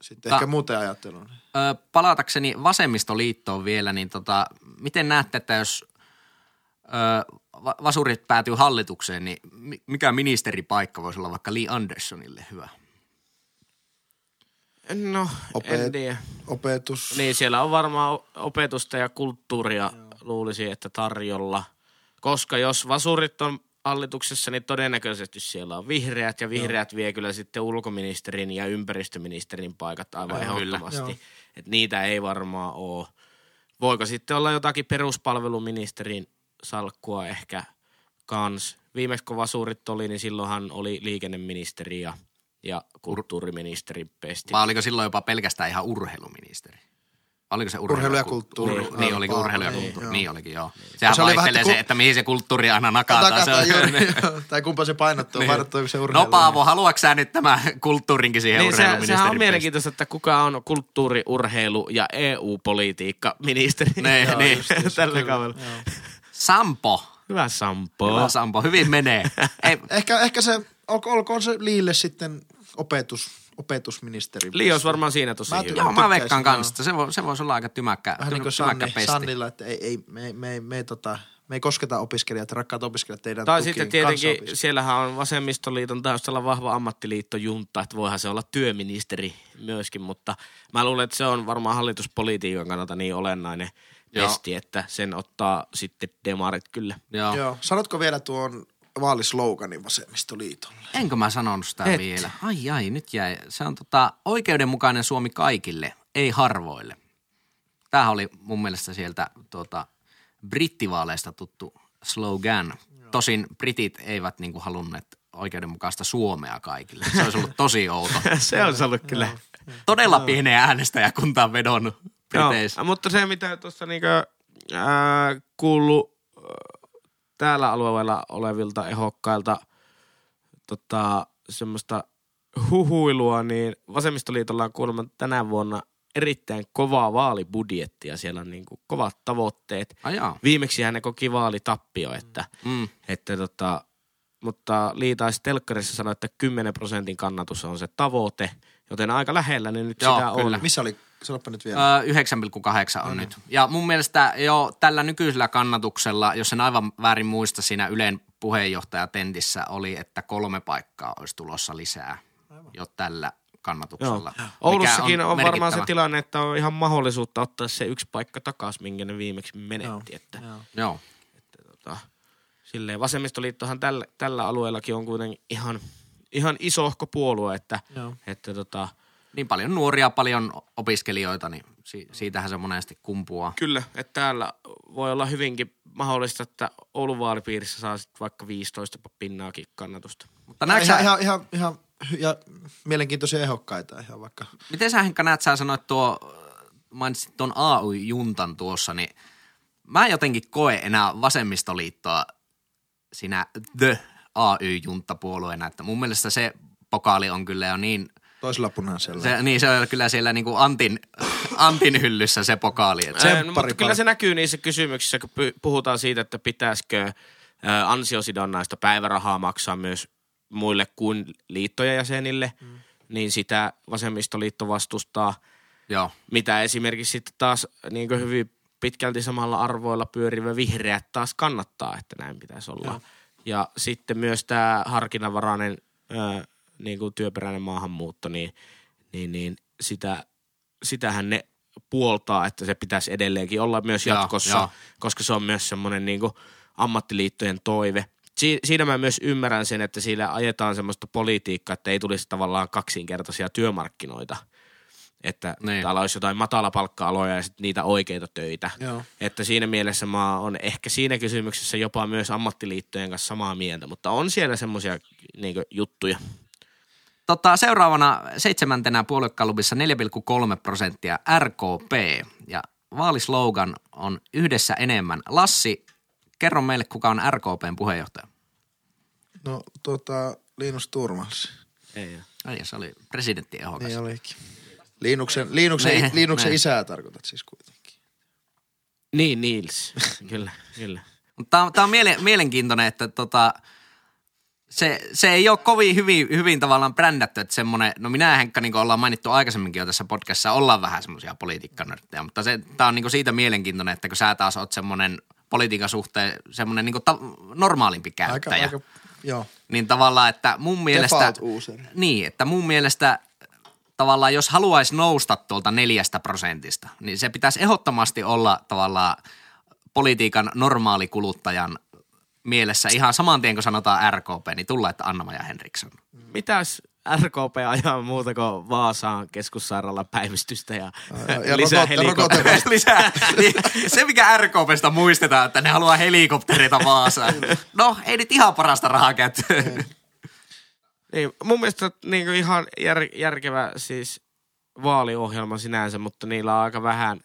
sitten Ta- ehkä muuten ajattelun. Ö, palatakseni vasemmistoliittoon vielä, niin tota, miten näette, että jos ö, vasurit päätyy hallitukseen, niin mikä ministeripaikka voisi olla vaikka Lee Andersonille hyvä? No, Opet- en tiedä. Opetus. Niin, siellä on varmaan opetusta ja kulttuuria Joo. luulisi, että tarjolla. Koska jos vasurit on hallituksessa, niin todennäköisesti siellä on vihreät, ja vihreät Joo. vie kyllä sitten ulkoministerin ja ympäristöministerin paikat aivan Joo, ehdottomasti. Että niitä ei varmaan ole. Voiko sitten olla jotakin peruspalveluministerin salkkua ehkä kans. Viimeksi kun vasurit oli, niin silloinhan oli liikenneministeri ja, ja kulttuuriministeri pesti. Vai oliko silloin jopa pelkästään ihan urheiluministeri? Oliko se urheilu, urheilu ja kulttuuri? Niin, niin olikin urheilu ja kulttuuri. Niin, niin olikin, joo. Sehän se vaihtelee se, että mihin se kulttuuri aina nakataan. Nakataan, se on. tai kumpa se painottuu, niin. painottuuko se urheilu. No Paavo, haluatko sä nyt tämä kulttuurinkin siihen niin, se, sehän on mielenkiintoista, että kuka on kulttuuri, urheilu ja EU-politiikka ministeri. Ne, joo, niin. Just, just, Tällä kaudella. Sampo. Hyvä Sampo. Hyvä Sampo, hyvin menee. Ei. ehkä, ehkä se, olkoon se Liille sitten opetus opetusministeri. Liios varmaan siinä tosi mä, hyvä. Joo, mä veikkaan kanssa. Se, vo, se voisi olla aika tymäkkä, Vähän niin kuin Sanni, Sannilla, että ei, ei, me, me, me, tota, me ei kosketa opiskelijat, rakkaat opiskelijat, teidän Tai sitten tietenkin siellähän on vasemmistoliiton taustalla vahva ammattiliitto Juntta, että voihan se olla työministeri myöskin, mutta mä luulen, että se on varmaan hallituspolitiikan kannalta niin olennainen testi, että sen ottaa sitten demarit kyllä. Joo. Joo. Sanotko vielä tuon vaalisloganin vasemmistoliitolle. Enkö mä sanonut sitä Et. vielä? Ai ai, nyt jäi. Se on tota, oikeudenmukainen Suomi kaikille, ei harvoille. Tämähän oli mun mielestä sieltä tuota, brittivaaleista tuttu slogan. Tosin britit eivät niinku halunneet oikeudenmukaista Suomea kaikille. Se olisi ollut tosi outo. se on ollut kyllä. Todella pieneen äänestäjäkuntaan vedonnut Briteissä. Joo, mutta se mitä tuossa niinku, ää, kuullut ää, täällä alueella olevilta ehokkailta tota, semmoista huhuilua, niin Vasemmistoliitolla on kuulemma tänä vuonna erittäin kovaa vaalibudjettia. Siellä on niinku kovat tavoitteet. Ai jaa. Viimeksi hän koki vaalitappio, että, Mm. että tota, mutta Liitais Telkkarissa sanoi, että 10 prosentin kannatus on se tavoite, joten aika lähellä niin nyt Joo, sitä kyllä. on. Missä oli, sanoppa nyt vielä. Öö, 9,8 on nyt. Ja mun mielestä jo tällä nykyisellä kannatuksella, jos en aivan väärin muista, siinä Ylen puheenjohtajatentissä oli, että kolme paikkaa olisi tulossa lisää jo tällä kannatuksella. Joo. mikä Oulussakin on, on varmaan se tilanne, että on ihan mahdollisuutta ottaa se yksi paikka takaisin, minkä ne viimeksi menetti. Että, Joo. tota, silleen vasemmistoliittohan tällä, tällä alueellakin on kuitenkin ihan, ihan isohko puolue, että, Joo. että tota, Niin paljon nuoria, paljon opiskelijoita, niin si- siitähän se monesti kumpuaa. kyllä, että täällä voi olla hyvinkin mahdollista, että Oulun vaalipiirissä saa sit vaikka 15 pinnaakin kannatusta. Mutta ihan, näetkö sä, ihan, ihan, ihan, ja mielenkiintoisia ehokkaita ihan vaikka. miten sä Henkka näet, sä sanoit tuo, mainitsit tuon AY-juntan tuossa, niin mä en jotenkin koe enää vasemmistoliittoa siinä The AY-juntapuolueena, että mun mielestä se pokaali on kyllä jo niin, Toisella punaisella. se, niin se on kyllä siellä niinku Antin, Antin hyllyssä se pokaali. Että no, mutta kyllä se näkyy niissä kysymyksissä, kun puhutaan siitä, että pitäisikö ansiosidonnaista päivärahaa maksaa myös muille kuin liittojen jäsenille, mm. niin sitä vasemmistoliitto vastustaa, joo, mitä esimerkiksi sitten taas niin hyvin pitkälti samalla arvoilla pyörivä vihreät taas kannattaa, että näin pitäisi olla. Ja, ja sitten myös tämä harkinnanvarainen ää, niin kuin työperäinen maahanmuutto, niin, niin, niin sitä, sitähän ne puoltaa, että se pitäisi edelleenkin olla myös jatkossa, joo. koska se on myös semmoinen niin kuin ammattiliittojen toive. Si- siinä mä myös ymmärrän sen, että siinä ajetaan semmoista politiikkaa, että ei tulisi tavallaan kaksinkertaisia työmarkkinoita. Että Niin. täällä olisi jotain matalapalkka-aloja ja sitten niitä oikeita töitä. Joo. Että siinä mielessä mä oon ehkä siinä kysymyksessä jopa myös ammattiliittojen kanssa samaa mieltä, mutta on siellä semmoisia niin juttuja. Tota, seuraavana seitsemäntenä puoluekalubissa 4,3 prosenttia RKP ja vaalislogan on yhdessä enemmän. Lassi, kerro meille, kuka on RKPn puheenjohtaja. No tota, Linus Turmals. Ei, Ai, se oli presidenttiehdokas. Niin olikin. Liinuksen, Liinuksen, Niin, Liinuksen niin. isää tarkoitat siis kuitenkin. niin, Niels. kyllä, kyllä. Tämä on miele- mielenkiintoinen, että tota, se, se ei ole kovin hyvin, hyvin tavallaan brändätty, että semmoinen, no minä ja Henkka, niin kuin ollaan mainittu aikaisemminkin jo tässä podcastissa, ollaan vähän semmoisia politiikkanörttejä, mutta se, tämä on niin kuin siitä mielenkiintoinen, että kun sä taas oot semmoinen politiikan suhteen semmoinen niin kuin ta- normaalimpi Aika, käyttäjä, aika, joo. niin tavallaan, että mun mielestä... Niin, että mun mielestä tavallaan jos haluaisi nousta tuolta neljästä prosentista, niin se pitäisi ehdottomasti olla tavallaan politiikan normaalikuluttajan mielessä ihan saman tien, kun sanotaan RKP, niin tulla, että Anna-Maja Henriksson. Mitäs RKP ajaa muuta kuin Vaasaan keskussairaalan päivystystä ja, ja lisää helikoptereita? Lisää. Niin, se, mikä RKPstä muistetaan, että ne haluaa helikopterita Vaasaan. No, ei nyt ihan parasta rahaa käyttöön. Niin, mun mielestä niin kuin ihan jär, järkevä siis vaaliohjelma sinänsä, mutta niillä on aika vähän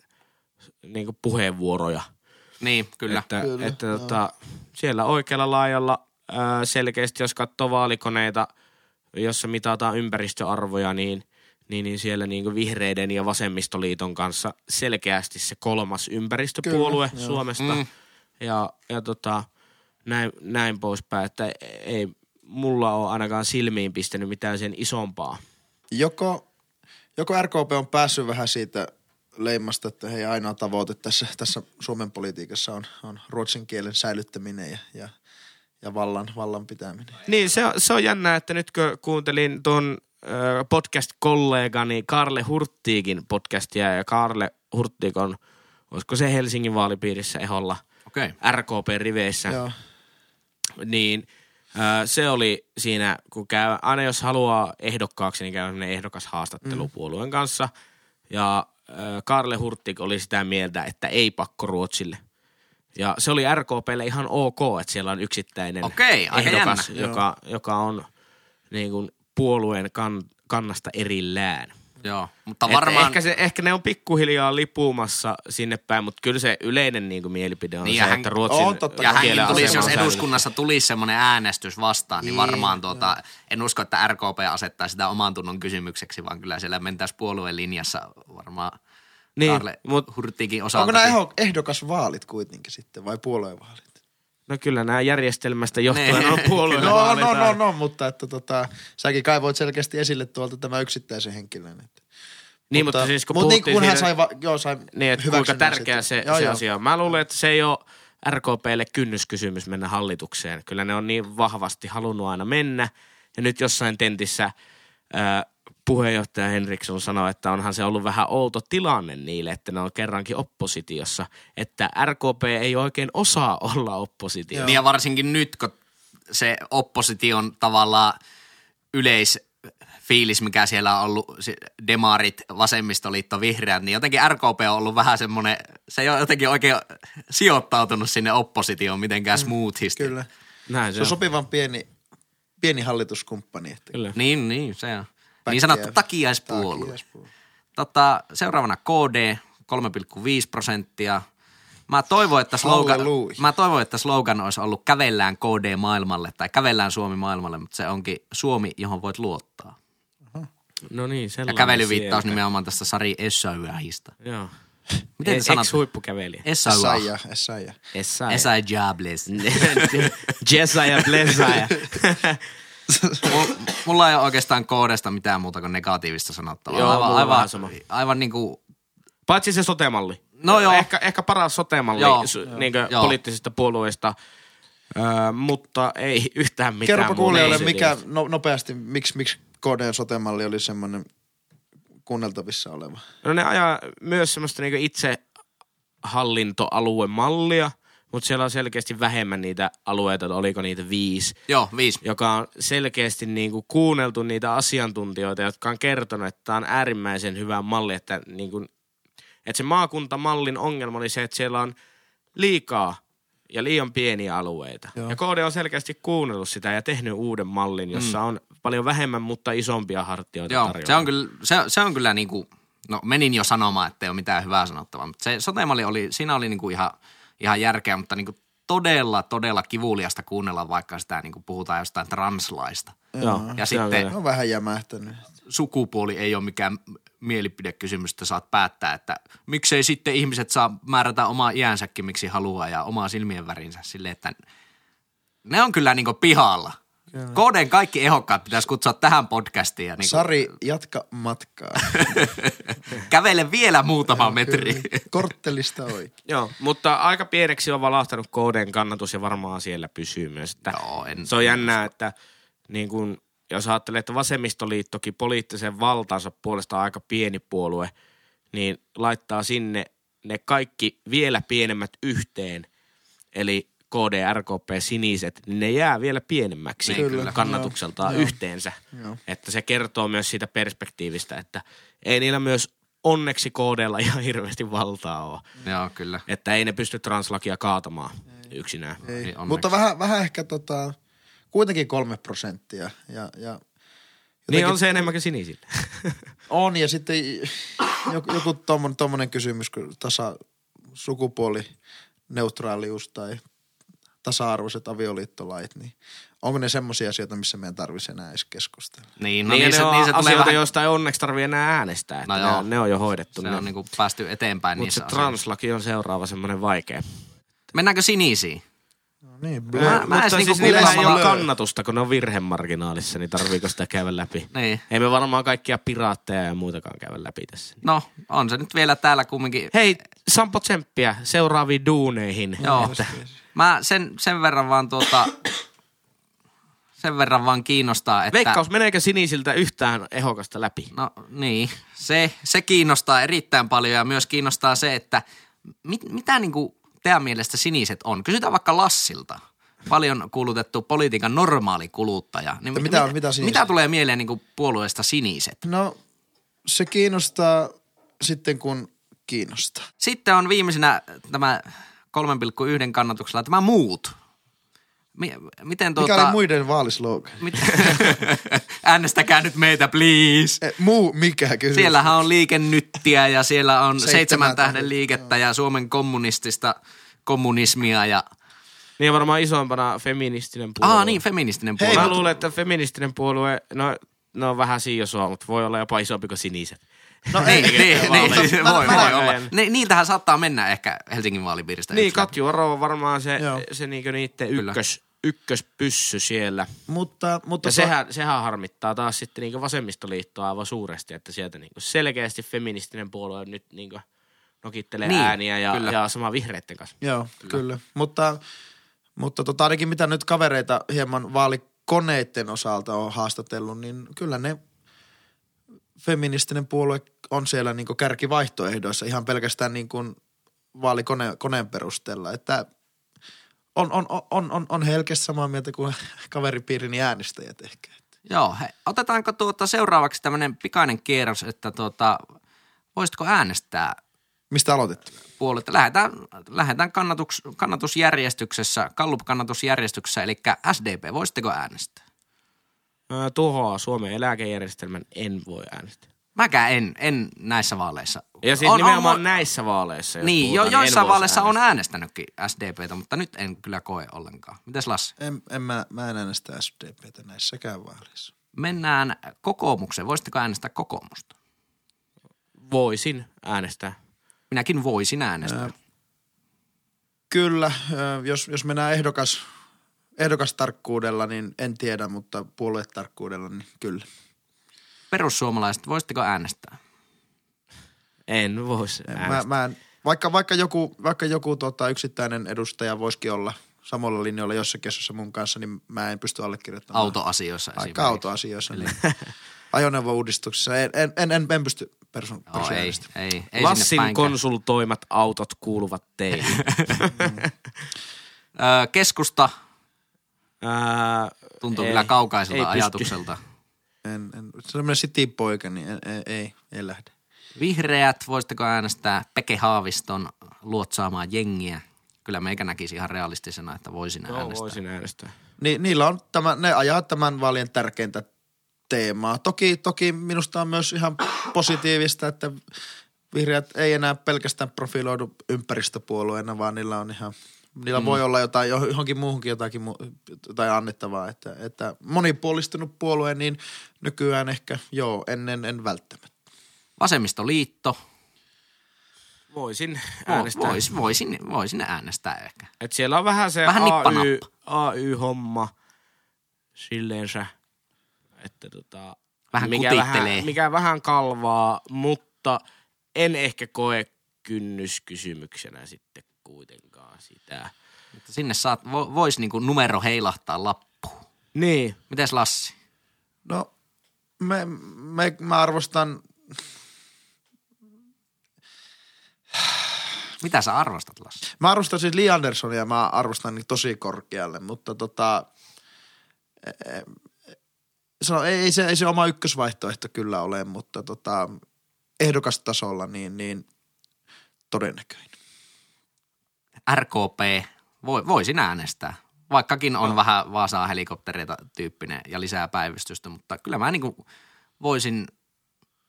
niin kuin puheenvuoroja. Niin, kyllä. Että, Kyllä, että joo. tota, siellä oikealla laajalla ää, selkeästi, jos katsoo vaalikoneita, jossa mitataan ympäristöarvoja, niin, niin, niin siellä niin kuin vihreiden ja vasemmistoliiton kanssa selkeästi se kolmas ympäristöpuolue Kyllä. Suomesta. Mm. Ja, ja tota, näin, näin poispäin, että ei mulla ole ainakaan silmiin pistänyt mitään sen isompaa. Joko, joko RKP on päässyt vähän siitä leimasta, että heidän ainoa tavoite tässä, tässä Suomen politiikassa on, on ruotsin kielen säilyttäminen ja, ja, ja vallan, vallan pitäminen. Niin, se on, se on jännää, että nyt kun kuuntelin tuon podcast-kollegani Karle Hurttiikin podcastia, ja Karle Hurttiik on, olisiko se Helsingin vaalipiirissä eholla Okei. Okay. RKP-riveissä, Joo. niin se oli siinä, kun käy, aina jos haluaa ehdokkaaksi, niin käy sellainen ehdokas haastattelu mm. puolueen kanssa. Ja Karle Hurtik oli sitä mieltä, että ei pakko Ruotsille. Ja se oli RKPlle ihan ok, että siellä on yksittäinen Okei, ehdokas, jännä. joka, joka on niin kuin puolueen kan, kannasta erillään. Joo, mutta Et varmaan... Ehkä, se, ehkä ne on pikkuhiljaa lipumassa sinne päin, mutta kyllä se yleinen niin kuin, mielipide on Niin, se, hän- että Ruotsin on totta Ja kai. hänkin tulisi, jos eduskunnassa tulisi semmoinen äänestys vastaan, niin Niin, varmaan tuota, en usko, että RKP asettaa sitä oman tunnon kysymykseksi, vaan kyllä siellä mentäisiin puolueen linjassa varmaan Niin, Karle mut- Hurtikin osalta. Onko nämä ehdokasvaalit kuitenkin sitten vai puoluevaalit? No kyllä nämä järjestelmästä johtuen Ne. on puolueen No, no, no, aina. no, mutta että tota, säkin kaivoit selkeästi esille tuolta tämä yksittäisen henkilön. Että. Niin, mutta, siis kun mut niin, kun hän sai, va, joo, sai Niin, että kuinka tärkeä se, Joo, se joo. asia on. Mä luulen, että se ei ole RKPlle kynnyskysymys mennä hallitukseen. Kyllä ne on niin vahvasti halunnut aina mennä. Ja nyt jossain tentissä ää, puheenjohtaja Henriksson sanoi, että onhan se ollut vähän outo tilanne niille, että ne on kerrankin oppositiossa. Että RKP ei oikein osaa olla oppositio. Niin ja varsinkin nyt, kun se opposition tavallaan yleisfiilis, mikä siellä on ollut, demarit, vasemmistoliitto, vihreät, niin jotenkin RKP on ollut vähän semmoinen, se ei ole jotenkin oikein sijoittautunut sinne oppositioon mitenkään smoothisti. Kyllä. Näin se, Se on sopivan pieni, pieni hallituskumppani. Että Kyllä. Niin, niin, se on. Päkkiä- Niin sanottu takiaispuolue. takiaispuolue. Tota, seuraavana KD, 3,5 prosenttia. Mä toivon, että slogan, Halleluja. mä toivon, että slogan olisi ollut kävellään KD maailmalle tai kävellään Suomi maailmalle, mutta se onkin Suomi, johon voit luottaa. No niin, Ja sellainen kävelyviittaus sieltä. nimenomaan tästä Sari Essayahista. Joo. Miten te sanot? Ex-huippukävelijä. Essayah. Essaija, Essaija. Essayah. Essay Jables. Jessa ja Blessa ja Mulla ei ole oikeastaan koodesta mitään muuta kuin negatiivista sanottavaa. Joo, aivan, aivan, vähän sama. aivan niin kuin, Paitsi se sotemalli. No joo. Ehkä, ehkä paras sotemalli Joo, su, joo. niinkö Joo. poliittisista puolueista, öö, mutta ei yhtään mitään Kerropa kuulijoille, mikä no, nopeasti, miksi, miksi KDn sotemalli oli semmoinen kuunneltavissa oleva. No ne ajaa myös semmoista niinku itse hallintoaluemallia, mutta siellä on selkeästi vähemmän niitä alueita, että oliko niitä viisi, joo, viisi. joka on selkeästi niinku kuunneltu niitä asiantuntijoita, jotka on kertonut, että tämä on äärimmäisen hyvä malli, että, niinku, että se maakuntamallin ongelma oli se, että siellä on liikaa ja liian pieniä alueita. Joo. Ja KD on selkeästi kuunnellut sitä ja tehnyt uuden mallin, jossa mm. on paljon vähemmän, mutta isompia hartioita Joo, tarjolla. se on kyllä, se, se on kyllä niinku, no menin jo sanomaan, että ei ole mitään hyvää sanottavaa, mutta se sotemalli oli, siinä oli niinku ihan, ihan järkeä, mutta niinku todella, todella kivuliasta kuunnella, vaikka sitä niinku puhutaan jostain translaista. Joo, Ja sitten-. On vähän jämähtänyt. Sukupuoli ei ole mikään mielipidekysymys, että saat päättää, että miksei sitten ihmiset saa määrätä omaa iänsäkin, miksi haluaa ja omaa silmien värinsä silleen, että ne on kyllä niinku pihalla. KDn kaikki ehokkaat pitäisi kutsua tähän podcastiin ja niinku Sari, jatka matkaa. kävele vielä muutama metri. Kyllä. Korttelista oikein. Joo, mutta aika pieneksi on valahtanut KDn kannatus ja varmaan siellä pysyy myös. Että Joo, en- se on jännää, että niin kun, jos ajattelee, että vasemmistoliittokin poliittisen valtansa puolesta aika pieni puolue, niin laittaa sinne ne kaikki vielä pienemmät yhteen, eli KD, RKP, siniset, niin ne jää vielä pienemmäksi Niin, kyllä. kannatukseltaan Joo. yhteensä. Joo. Että se kertoo myös siitä perspektiivistä, että ei niillä myös onneksi KDlla ihan hirveästi valtaa ole. Joo, kyllä. Että ei ne pysty translakia kaatamaan yksinään. Ei. Niin. Mutta vähän, vähän ehkä tota, kuitenkin kolme prosenttia. Ja, ja Niin on se enemmän kuin sinisillä. On ja sitten joku, joku tommonen, tommonen kysymys, kun tasa sukupuolineutraalius tai tasa-arvoiset avioliittolait, niin onko ne semmoisia asioita, missä meidän tarvitsisi enää edes keskustella? Niin, No niin, niin, se, on niin se tulee asioita, vähän, joista ei onneksi tarvitse enää äänestää. Että No ne, joo. on, ne on jo hoidettu. se ne. on niinku päästy eteenpäin Mutta niissä se asioissa. translaki on seuraava semmoinen vaikea. Mennäänkö sinisiin? No niin, Mä- blö. mä- Mutta edes siis niinku niillä ei ole kannatusta, kun ne on virhemarginaalissa, niin tarviiko sitä käydä läpi? Niin. Ei me varmaan kaikkia piraatteja ja muitakaan käydä läpi tässä. No, on se nyt vielä täällä kumminkin. Hei, Sampo Tsemppiä seuraaviin duuneihin. Joo. Että, Mä sen, sen verran vaan tuota, sen verran vaan kiinnostaa, että... Veikkaus, meneekö sinisiltä yhtään ehokasta läpi? No niin, se, se kiinnostaa erittäin paljon ja myös kiinnostaa se, että mit, mitä niinku teidän mielestä siniset on? Kysytään vaikka Lassilta. paljon kuulutettu politiikan normaali kuluttaja. Niin Mitä on- mitä siniset? mitä tulee mieleen niin kuin puolueesta siniset? No se kiinnostaa sitten kun kiinnostaa. Sitten on viimeisenä tämä 3,1 kannatuksella tämä muut. Mi- miten Mikä tuota... oli muiden vaalislogan? mit- Äänestäkää nyt meitä, please. Eh, muu mikä kysymys? Siellähän on liikennyttiä ja siellä on Seitsemän seitsemän tähden liikettä ja Suomen kommunistista kommunismia ja... Niin varmaan isompana feministinen puolue. Aa niin, feministinen Hei, puolue. Mä luulen, että feministinen puolue, no, no on vähän siiosoa, mutta voi olla jopa isompi kuin siniset. No niin, ei, niin, niin, niin, voi, voi olla. Ni, niiltähän saattaa mennä ehkä Helsingin vaalipiiristä. Niin. Katju Aro on varmaan se, Joo. se niinku niitten Kyllä. ykkös, ykköspyssy siellä. Mutta, mutta Ja sehän, sehän harmittaa taas sitten niinku vasemmistoliittoa aivan suuresti, että sieltä niinku selkeästi feministinen puolue nyt niinku nokittelee Niin, niin, ääniä ja, kyllä. ja sama vihreitten kanssa. Joo, kyllä. kyllä. Mutta, mutta tota, ainakin mitä nyt kavereita hieman vaalikoneiden osalta on haastatellut, niin kyllä ne feministinen puolue on siellä niin kärkivaihtoehdoissa ihan pelkästään niin kuin vaalikoneen perusteella. Että on, on, on, on, on helkeästi samaa mieltä kuin kaveripiirini äänestäjät ehkä. Joo, he, otetaanko tuota seuraavaksi tämmöinen pikainen kierros, että tuota, voisitko äänestää Mistä aloitettiin? puoletta? Lähdetään, lähdetään kannatus, kannatusjärjestyksessä, Gallup-kannatusjärjestyksessä, eli SDP. Voisitteko äänestää? Tuhoaa Suomen eläkejärjestelmän, en voi äänestää. Mäkään en, en näissä vaaleissa. Ja siis On- nimenomaan on- näissä vaaleissa. jos Niin, jo, joissain vaaleissa on äänestänytkin SDPtä, mutta nyt en kyllä koe ollenkaan. Mites Lassi? En, en mä, mä en äänestä SDPtä näissäkään vaaleissa. Mennään kokoomukseen. Voisitteko äänestää kokoomusta? Voisin äänestää. Minäkin voisin äänestää. Kyllä, ö, jos, jos mennään ehdokas, ehdokastarkkuudella, niin en tiedä, mutta puoluetarkkuudella, niin kyllä. Perussuomalaiset, voisitteko äänestää? En voisi Mä, äänestää. mä en, vaikka, vaikka joku, vaikka joku tota, yksittäinen edustaja voisikin olla samalla linjoilla jossakin kesässä mun kanssa, niin mä en pysty allekirjoittamaan. Autoasioissa Aika esimerkiksi. autoasioissa. Niin. Ajoneuvo-uudistuksessa en, en, en, en, en pysty perso- Joo, ei, persoonallisesti. ei, ei sinne Lassin konsultoimat autot kuuluvat teille. Keskusta Ää, tuntuu ei, kyllä kaukaiselta ei pysty. ajatukselta. En, en, semmoinen city-poika, niin en, ei, ei, ei lähde. Vihreät, voisitteko äänestää Peke Haaviston luotsaamaan jengiä? Kyllä meikä näkisi ihan realistisena, että voisin Joo, äänestää. voisin äänestää. Ni, niillä on tämä, ne ajaa tämän vaalien tärkeintä teemaa. Toki, toki minusta on myös ihan positiivista, että vihreät ei enää pelkästään profiloidu ympäristöpuolueena, vaan niillä on ihan, niillä mm. voi olla jotain, johonkin muuhunkin jotakin, jotain annettavaa. Että, että monipuolistunut puolue, niin nykyään ehkä joo, ennen en välttämättä. Vasemmistoliitto, Voisin Vo- äänestää. vois, voisin, voisin äänestää ehkä. Et siellä on vähän se Vähän AY. AY-homma silleensä, että tota, Vähän mikä, kutittelee. vähän, mikä vähän kalvaa, mutta en ehkä koe kynnyskysymyksenä sitten kuitenkaan sitä. Mutta sinne saat, vo, vois niinku numero heilahtaa lappuun. Niin, Mites Lassi? No, me, me, mä arvostan, Mitä sä arvostat Lassi? mä arvostan siis Lee Andersonia, mä arvostan niin tosi korkealle, mutta tota, se on, ei, ei, se, ei se oma ykkösvaihtoehto kyllä ole, mutta tota, ehdokastasolla niin, niin todennäköinen. RKP, voi, voisin äänestää. Vaikkakin on no. vähän Vaasaa helikoptereita tyyppinen ja lisää päivystystä, mutta kyllä mä niinku voisin,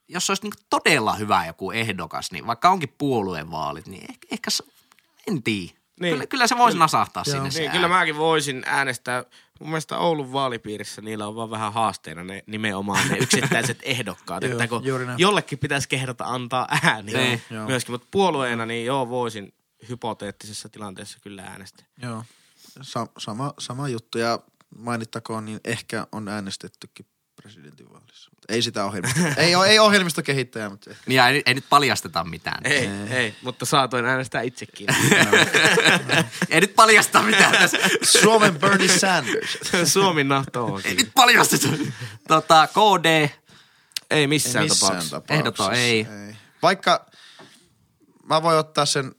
jos olisi niinku todella hyvä joku ehdokas, niin vaikka onkin puoluevaalit, niin ehkä, ehkä en tiedä. Niin. Kyllä, kyllä se voisi nasahtaa Joo. sinne niin ääni. kyllä mäkin voisin äänestää. Mun mielestä Oulun vaalipiirissä niillä on vaan vähän haasteena ne nimenomaan ne yksittäiset ehdokkaat. Että kun jollekin pitäisi kehdata antaa ääniä Niin. Myöskin, mutta puolueena niin joo voisin hypoteettisessa tilanteessa kyllä äänestää. Joo. Sa- sama, sama juttu ja mainittakoon, niin ehkä on äänestettykin presidentinvaalissa. Mutta Ei sitä ohjelmista. ei, ei ohjelmistokehittäjä, mutta ehkä. Niin ja ei, ei nyt paljasteta mitään. Ei, ei, ei, mutta saatoin äänestää itsekin. ei nyt paljasta mitään tässä. Suomen Bernie Sanders. Suomi nahto on Ei nyt paljasteta. Tota, KD, Ei missään, Missään tapauksessa. tapauksessa. Ehdoton ei. ei. Vaikka mä voin ottaa sen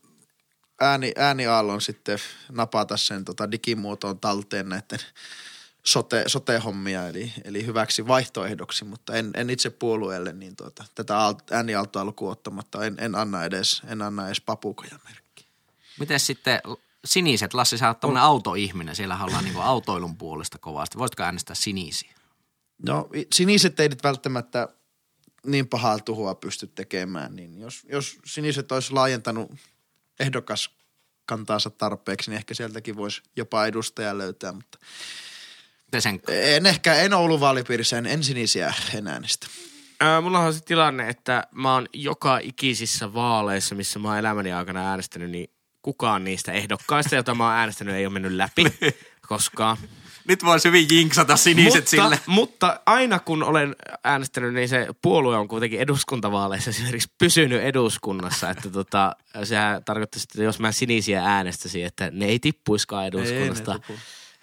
ääni, ääniaallon sitten napata sen tota digimuotoon talteen näiden sote, sote-hommia, eli, eli hyväksi vaihtoehdoksi, mutta en, en itse puolueelle niin tuota, tätä äänialtoa lukuun ottamatta, en, en, anna edes, en anna edes papukoja merkkiä. Miten sitten siniset? Lassi, sä oot autoihminen. Siellä ollaan niinku autoilun puolesta kovasti. Voisitko äänestää sinisiä? No siniset ei nyt välttämättä niin pahaa tuhoa pysty tekemään, niin jos, jos siniset olisi laajentanut ehdokas kantaansa tarpeeksi, niin ehkä sieltäkin voisi jopa edustaja löytää, mutta Tesenko? en ehkä, en Oulun vaalipiirissä, en, en sinisiä en äänestä. Ää, mulla on se tilanne, että mä oon joka ikisissä vaaleissa, missä mä oon elämäni aikana äänestänyt, niin kukaan niistä ehdokkaista, jota mä oon äänestänyt, ei ole mennyt läpi koskaan. Nyt voisi hyvin jinksata siniset mutta, sille. mutta aina kun olen äänestänyt, niin se puolue on kuitenkin eduskuntavaaleissa esimerkiksi pysynyt eduskunnassa. Että tota, sehän tarkoittaisi, että jos mä sinisiä äänestäisin, että ne ei tippuiskaan eduskunnasta. Ei.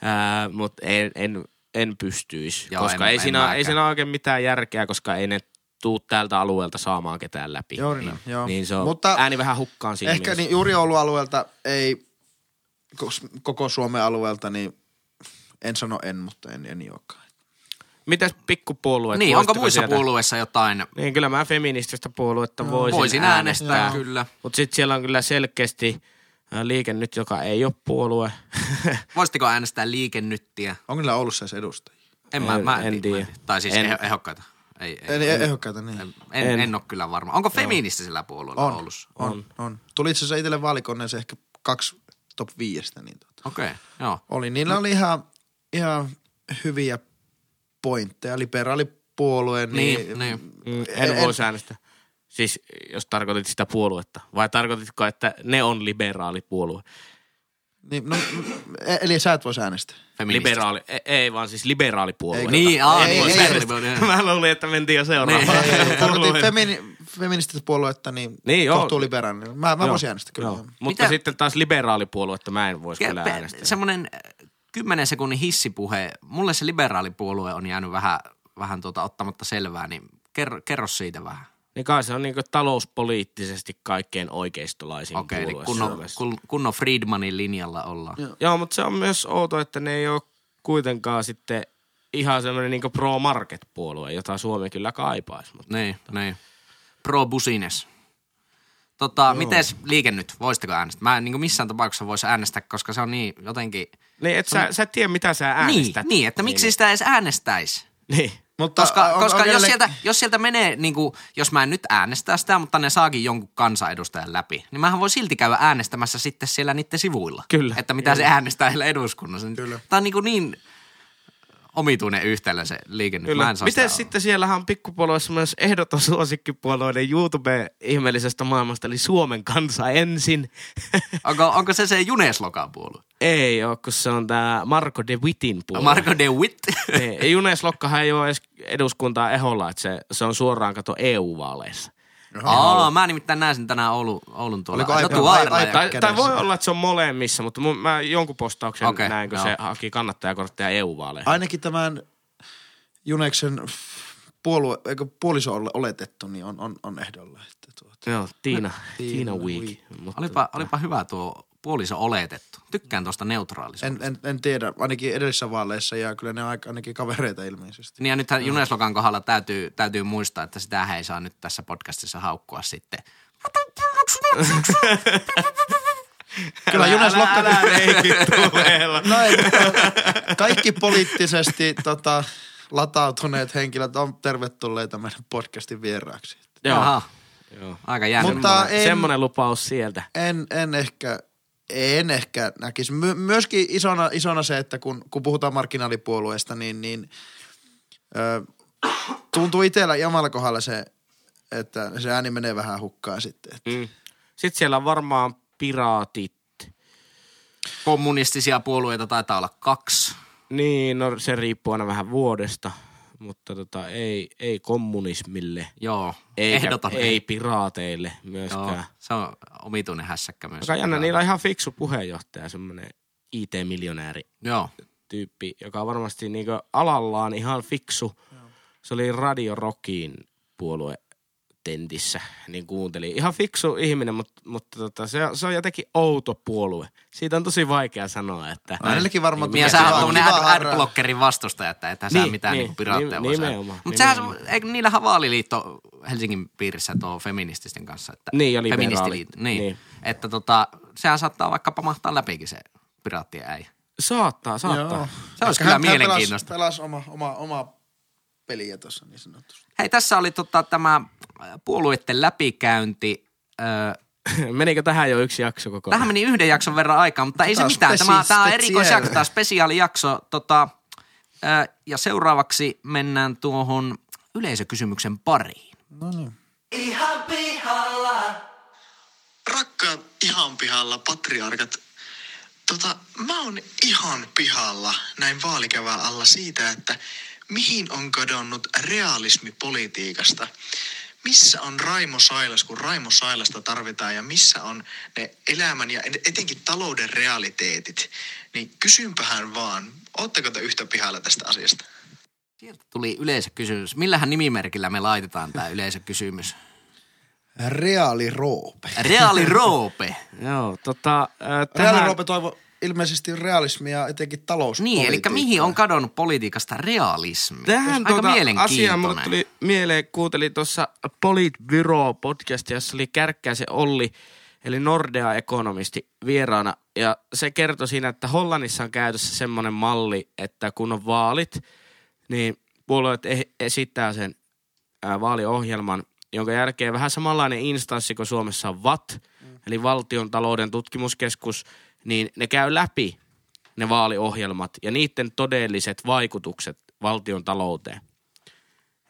Ää, mutta en, en, en pystyisi, Joo, koska en- ei, en siinä, mäkään. ei siinä oikein mitään järkeä, koska ei ne tuu täältä alueelta saamaan ketään läpi. Juuri näin, joo. Niin se on Mutta ääni vähän hukkaan siinä Ehkä mielessä. niin juuri Oulun alueelta ei, koko Suomen alueelta, niin en sano en, mutta en, en juokaan. Mitäs pikkupuolueet? Niin, onko muissa sieltä- puolueissa jotain? Niin, kyllä mä feminististä puoluetta voisin, Voisin äänestää, kyllä. Mutta sitten siellä on kyllä selkeästi liike nyt, joka ei ole puolue. Voisitteko äänestää liikennyttiä? Onko niillä Oulussa edes edustajia? En, mä, En- mä en tiedä. Tai siis En- en, ehdokkaita. Ei, ei, En, en, ehdokkaita, niin. en, en, en. en ole kyllä varma. Onko feministisellä puolueella On, Oulussa? on, on. Tuli itse asiassa itselle vaalikoneeseen ehkä kaksi top viiestä, niin tota. Okei, okay, joo. Oli, niillä oli ihan, ihan hyviä pointteja. Liberaalipuolue, niin, Niin, niin. Mm, en, En- voisi äänestää. Siis jos tarkoitit sitä puoluetta. Vai tarkoititko, että ne on liberaalipuolue? niin no, e- eli sä et voisi äänestää. Liberaali, ei, ei vaan siis liberaalipuolue. Ei, Niin, aa, Ei, niin, ei, ei, se- Mä luulin, että mentiin jo seuraavaan. Ei, ei, ei, tarkoitin femini, feminististä puoluetta, niin, Niin, niin kohtuu liberaalinen. Mä, mä voisin äänestää kyllä. joo. Mutta Mitä- sitten taas liberaalipuoluetta mä en voisi kyllä äänestää. Semmoinen äh, kymmenen sekunnin hissipuhe. Mulle se liberaalipuolue on jäänyt vähän, vähän tuota, ottamatta selvää, niin kerro, kerro siitä vähän. Niin kai se on niinku talouspoliittisesti kaikkein oikeistolaisin Okei, eli puolue kunnon, Suomessa. kun, kunnon Friedmanin linjalla ollaan. Joo. Joo, mutta se on myös outo, että ne ei ole kuitenkaan sitten ihan semmoinen niinku pro-market-puolue, jota Suomi kyllä kaipaisi. Mutta Niin, niin. Pro Tota, mites liike nyt? Voisitteko äänestää? Mä en niin missään tapauksessa voisi äänestää, koska se on niin jotenkin... niin, et sä, sä et tiedä, mitä sä Niin, äänestät. niin, että miksi sitä edes äänestäisi? Niin. Mutta Koska, on- koska on jos, edelleen- sieltä, jos sieltä menee, niin kuin, jos mä en nyt äänestää sitä, mutta ne saakin jonkun kansanedustajan läpi, niin mähän voi silti käydä äänestämässä sitten siellä niiden sivuilla. Kyllä. Että mitä se äänestää siellä eduskunnassa. Kyllä. Tämä on niin, kuin niin omituinen yhtälö se liike nyt. Mä Kyllä. en Miten sitä- sitten siellähän on pikkupuolueessa myös ehdoton suosikkipuolueiden YouTube-ihmeellisestä maailmasta, eli Suomen kansa ensin. Onko, onko se se Juneslokan puolue? ei ole, kun se on tämä Marko de Wittin puolue. Marko de Witt. Niin, ja Junes Lokkahan ei ole edes eduskuntaa eholla, että se, se on suoraan kato EU-vaaleissa. Aa, mä nimittäin näin sen tänään Oulu, Oulun tuolla. Oliko Joku iPad- Aarilla iPad- ja- Tai, tai voi olla, että se on molemmissa, mutta mun, mä jonkun postauksen okay, näin, kun joo. se haki kannattajakortteja EU-vaaleihin. Ainakin tämän Juneksen puolue, eikö puoliso ole oletettu, niin on, on, on ehdolla. Että tuota. Joo, Tiina, Tiina Tiina Week. Week. Mutta, Olipa, olipa hyvä tuo puoliso oletettu. Tykkään tuosta neutraalisuudesta. En, en, en, tiedä, ainakin edellisissä vaaleissa ja kyllä ne on aika, ainakin kavereita ilmeisesti. Niin ja nythän Juneslokan kohdalla täytyy, täytyy muistaa, että sitä ei saa nyt tässä podcastissa haukkua sitten. Kyllä Junes Lokka... Älä. No ei, kaikki poliittisesti tota, latautuneet henkilöt on tervetulleita meidän podcastin vieraaksi. Joo, Aha, joo. aika jännä. Mutta Semmoinen, en- semmoinen lupaus sieltä. En, en ehkä, en ehkä näkisi. My, myöskin isona, isona se, että kun, kun puhutaan markkinaalipuolueesta, niin, niin ö, tuntuu itsellä jamalla kohdalla se, että se ääni menee vähän hukkaan sitten. Et Mm. Sitten siellä on varmaan piraatit. Kommunistisia puolueita taitaa olla kaksi. Niin, no se riippuu aina vähän vuodesta, mutta tota, ei, ei kommunismille, Joo, eikä, ei piraateille Joo, myöskään. se on omituinen hässäkkä myös. Aika jännä, niillä on ihan fiksu puheenjohtaja, semmoinen IT-miljonääri Joo, tyyppi, joka on varmasti niinku alallaan ihan fiksu. Se oli Radio Rockin puolue tentissä, niin kuuntelin. Ihan fiksu ihminen, mutta, mutta tota, se, se, on jotenkin outo puolue. Siitä on tosi vaikea sanoa, että... Hänellekin varmaan Niin, ja kiva- on harra- adblockerin vastustaja, että ethän sä Niin, mitään niin, niin, piraatteja saada. nimenomaan, Mutta sehän, eikö niillähän vaaliliitto Helsingin piirissä tuo feminististen kanssa. Että Niin, ja liberaalit. niin, Niin. niin. Että tota, sehän saattaa vaikka pamahtaa läpikin se piraattien äijä. Saattaa, saattaa. Joo. Se olisi kyllä mielenkiintoista. Pelas, pelas oma, oma, oma peliä tuossa niin sanotusti. Hei, tässä oli tota, tämä puolueiden läpikäynti. Öö, Menikö tähän jo yksi jakso koko Tähän meni yhden jakson verran aikaa, mutta ei se mitään. Tämä, tämä on erikoisjakso, tämä spesiaalijakso. Tota, ää, ja seuraavaksi mennään tuohon yleisökysymyksen pariin. No niin. Rakkaat ihan pihalla patriarkat, tota, mä oon ihan pihalla näin vaalikevään alla siitä, että mihin on kadonnut realismi politiikasta. Missä on Raimo Sailas, kun Raimo Sailasta tarvitaan ja missä on ne elämän ja etenkin talouden realiteetit? Niin kysynpähän vaan, ootteko te yhtä pihalla tästä asiasta? Sieltä tuli yleisökysymys. Millähän nimimerkillä me laitetaan tämä yleisökysymys? Reaali Roope. Reaali Roope. Joo, tota... Äh, Reaali tähän, Roope toivo ilmeisesti realismia, etenkin Niin, talouspolitiikkaa. eli mihin on kadonnut politiikasta realismi? Tähän Aika tuota asiaan mulle tuli mieleen, kuuntelin tuossa Politbyro podcastia, jossa oli Kärkkäisen Olli, eli Nordea-ekonomisti vieraana. Ja se kertoi siinä, että Hollannissa on käytössä semmoinen malli, että kun on vaalit, niin puolueet e- esittää sen vaaliohjelman, jonka jälkeen vähän samanlainen instanssi kuin Suomessa on VAT, eli Valtion talouden tutkimuskeskus, niin ne käy läpi ne vaaliohjelmat ja niiden todelliset vaikutukset valtion talouteen.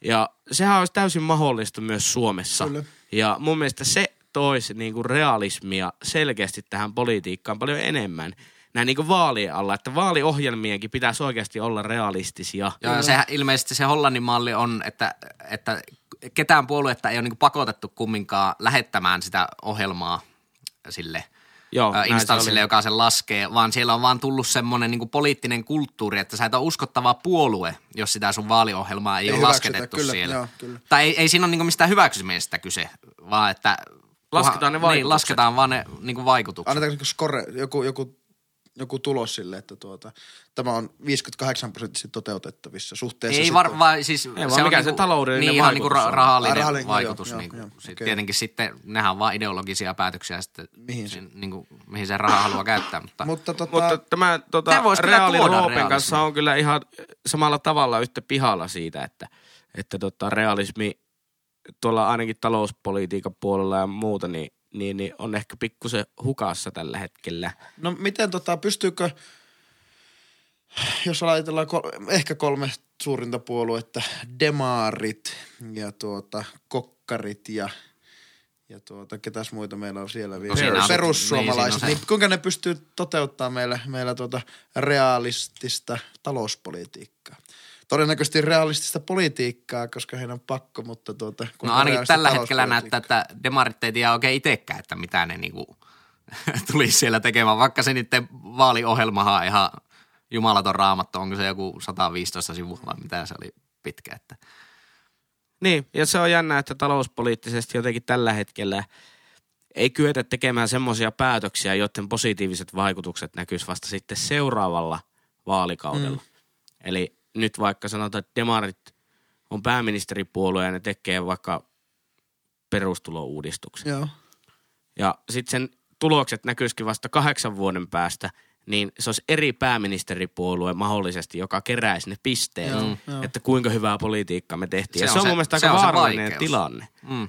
Ja sehän olisi täysin mahdollista myös Suomessa. Kyllä. Ja mun mielestä se toisi niin kuin realismia selkeästi tähän politiikkaan paljon enemmän. Näin niin kuin vaalien alla, että vaaliohjelmienkin pitäisi oikeasti olla realistisia. Joo, ja sehän ilmeisesti se Hollannin malli on, että, että ketään puoluetta ei ole niin pakotettu kumminkaan lähettämään sitä ohjelmaa sille Joo, se instanssille, oli. joka sen laskee, vaan siellä on vaan tullut semmoinen niin poliittinen kulttuuri, että sä et ole uskottava puolue, jos sitä sun vaaliohjelmaa ei, Ei ole lasketettu kyllä, siellä. joo, kyllä. Tai ei, ei siinä ole niin mistään hyväksymisestä kyse, vaan että... Lasketaan ne Niin, vaikutukset. lasketaan vaan ne niin vaikutukset. Annetaanko score, joku, joku, joku tulos sille, että tuota, tämä on 58 prosenttisesti toteutettavissa suhteessa. Ei sitten- var, vai, siis Ei vaan mikä se taloudellinen niin, ihan niinku vaikutus ra- rahallinen, Ah, rahallinen, vaikutus. joo, niinku. joo, Sit okei. Tietenkin sitten nehän on vaan ideologisia päätöksiä sitten, Mihin se- niinku, mihin se raha haluaa käyttää. Mutta, Mutta, tota, Mutta tämä tota, voisi kyllä Reaali tuoda Roopen kanssa on kyllä ihan samalla tavalla yhtä pihalla siitä, että, että tota, realismi tuolla ainakin talouspolitiikan puolella ja muuta, niin, niin, niin on ehkä pikkusen hukassa tällä hetkellä. No miten tota, pystyykö, jos ajatellaan kol- ehkä kolme suurinta puoluetta, demarit ja tuota, kokkarit ja ja tuota, ketäs muita meillä on siellä vielä? No Perussuomalaiset. niin, Niin, kuinka ne pystyy toteuttamaan meillä, meillä tuota realistista talouspolitiikkaa? Todennäköisesti realistista politiikkaa, koska heidän on pakko, mutta tuota, no ainakin tällä hetkellä näyttää, että demarit ei tiedä oikein itsekään, että mitä ne niinku tulisi siellä tekemään, vaikka se niiden vaaliohjelmahan on ihan jumalaton raamattu, onko se joku 115 sivua vai mitä se oli pitkä, että Niin, ja se on jännä, että talouspoliittisesti jotenkin tällä hetkellä ei kyetä tekemään semmoisia päätöksiä, joiden positiiviset vaikutukset näkyisi vasta sitten seuraavalla vaalikaudella. Mm. Eli nyt vaikka sanotaan, että demarit on pääministeripuolue ja ne tekee vaikka perustulouudistuksen. Joo. Ja sitten sen tulokset näkyisikin vasta kahdeksan vuoden päästä, niin se olisi eri pääministeripuolue mahdollisesti, joka keräisi ne pisteet, Joo, joo. että kuinka hyvää politiikkaa me tehtiin. Se ja on se on se- mun mielestä se aika on se vaarallinen tilanne. mm.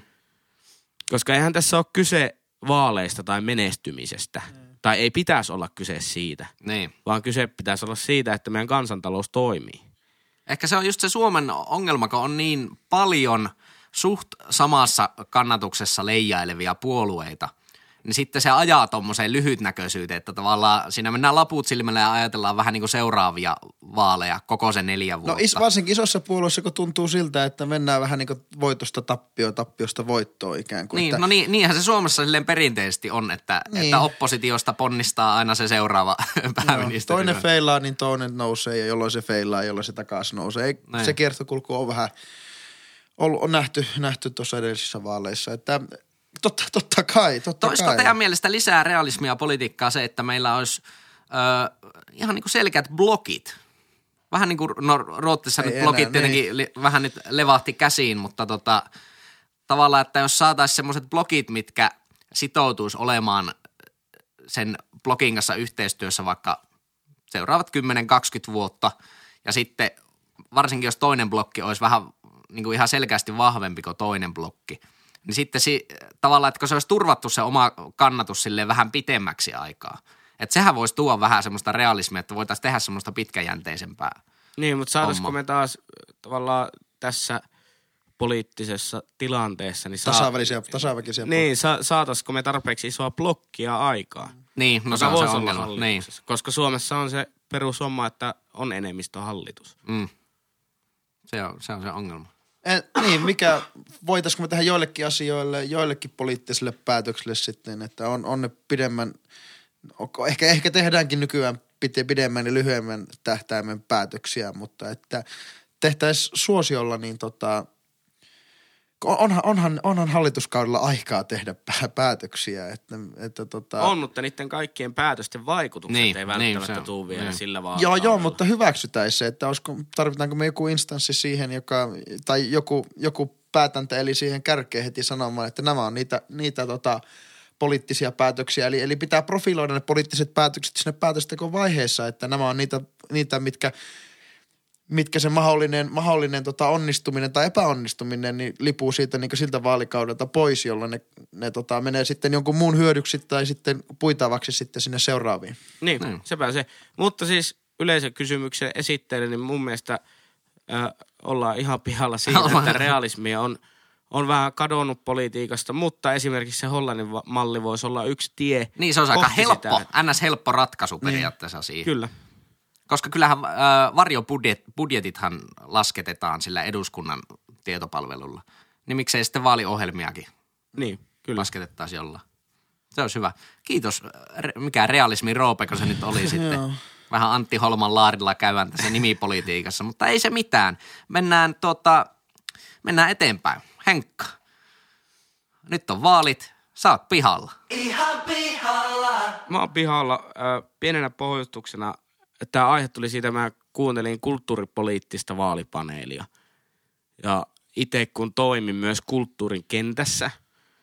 Koska eihän tässä ole kyse vaaleista tai menestymisestä. Tai ei pitäisi olla kyse siitä, niin. vaan kyse pitäisi olla siitä, että meidän kansantalous toimii. Ehkä se on just se Suomen ongelma, kun on niin paljon suht samassa kannatuksessa leijailevia puolueita, niin sitten se ajaa tuommoiseen lyhytnäköisyyteen, että tavallaan siinä mennään laput silmällä ja ajatellaan vähän niin kuin seuraavia vaaleja koko se neljä vuotta. No is, varsinkin isossa puolueessa, kun tuntuu siltä, että mennään vähän niin kuin voitosta tappioon, tappiosta voittoon ikään kuin. Niin, että, no niin, niinhän se Suomessa silleen perinteisesti on, että, Niin. että oppositiosta ponnistaa aina se seuraava pääministeri. toinen feilaa, niin toinen nousee ja jolloin se feilaa, jolloin se takaisin nousee. Ei, Näin. se kiertokulku on vähän, ollut, on nähty, nähty tuossa edellisissä vaaleissa. Että totta, totta kai, totta Olisiko kai. teidän mielestä lisää realismia politiikkaa se, että meillä olisi ö, ihan niin kuin selkeät blokit? Vähän niin kuin, no Ruotsissa nyt enää, blokit niin. tietenkin li, vähän nyt levahti käsiin, mutta tota, tavallaan, että jos saataisiin semmoiset blokit, mitkä sitoutuisi olemaan sen blogin kanssa yhteistyössä vaikka seuraavat 10-20 vuotta ja sitten varsinkin jos toinen blokki olisi vähän niin kuin ihan selkeästi vahvempi kuin toinen blokki, niin sitten si, tavallaan, että kun se olisi turvattu se oma kannatus silleen vähän pitemmäksi aikaa, että sehän voisi tuoda vähän semmoista realismia, että voitaisiin tehdä semmoista pitkäjänteisempää. Niin, mutta saataisiko me taas äh, tavallaan tässä poliittisessa tilanteessa, niin, saa, Tasavälisiä, tasaväkisiä. niin sa, saataisiko me tarpeeksi isoa blokkia aikaa? Niin, no se on se ongelma. Niin. Koska Suomessa on se perushomma, että on enemmistöhallitus. Mm. Se, on, se on se ongelma. En, niin, mikä, voitaisiko me tehdä joillekin asioille, joillekin poliittisille päätöksille sitten, että on, on ne pidemmän, ehkä, ehkä tehdäänkin nykyään pidemmän ja lyhyemmän tähtäimen päätöksiä, mutta että tehtäisiin suosiolla, niin tota, onhan, onhan, onhan hallituskaudella aikaa tehdä pää- päätöksiä, että, että tota, On, mutta niiden kaikkien päätösten vaikutukset Niin, ei niin, välttämättä on. tule vielä Niin. sillä vaan. Joo, joo, mutta hyväksytäisiin se, että olisiko, tarvitaanko me joku instanssi siihen, joka, tai joku, joku päätäntä, eli siihen kärkeen heti sanomaan, että nämä on niitä, niitä tota, poliittisia päätöksiä. Eli, eli pitää profiloida ne poliittiset päätökset sinne päätöstekovaiheessa, että nämä on niitä, niitä mitkä, mitkä se mahdollinen, mahdollinen tota onnistuminen tai epäonnistuminen niin lipuu siitä niin siltä vaalikaudelta pois, jolloin ne, ne tota, menee sitten jonkun muun hyödyksi tai sitten puitavaksi sitten sinne seuraaviin. Niin, Niin. sepä se. Mutta siis yleisen kysymyksen esittely, niin mun mielestä äh, ollaan ihan pihalla siitä, Ollaan. että realismia on, on vähän kadonnut politiikasta, mutta esimerkiksi se Hollannin malli voisi olla yksi tie. Niin, se on aika helppo, sitä. ns. helppo ratkaisu periaatteessa siihen. Kyllä. Koska kyllähän äh, varjobudjetithan lasketetaan sillä eduskunnan tietopalvelulla. Niin miksei sitten vaaliohjelmiakin Niin, kyllä. lasketettaisiin jollain. Se olisi hyvä. Kiitos. Re- mikä realismi roopeko se nyt oli sitten. Vähän Antti Holman laarilla käyvän tässä nimipolitiikassa, mutta ei se mitään. Mennään, tota, mennään eteenpäin. Henkka, nyt on vaalit, sä oot pihalla. Mä oon pihalla äh, pienenä pohjustuksena. Tämä aihe tuli siitä, mä kuuntelin kulttuuripoliittista vaalipaneelia. Ja itse kun toimin myös kulttuurin kentässä,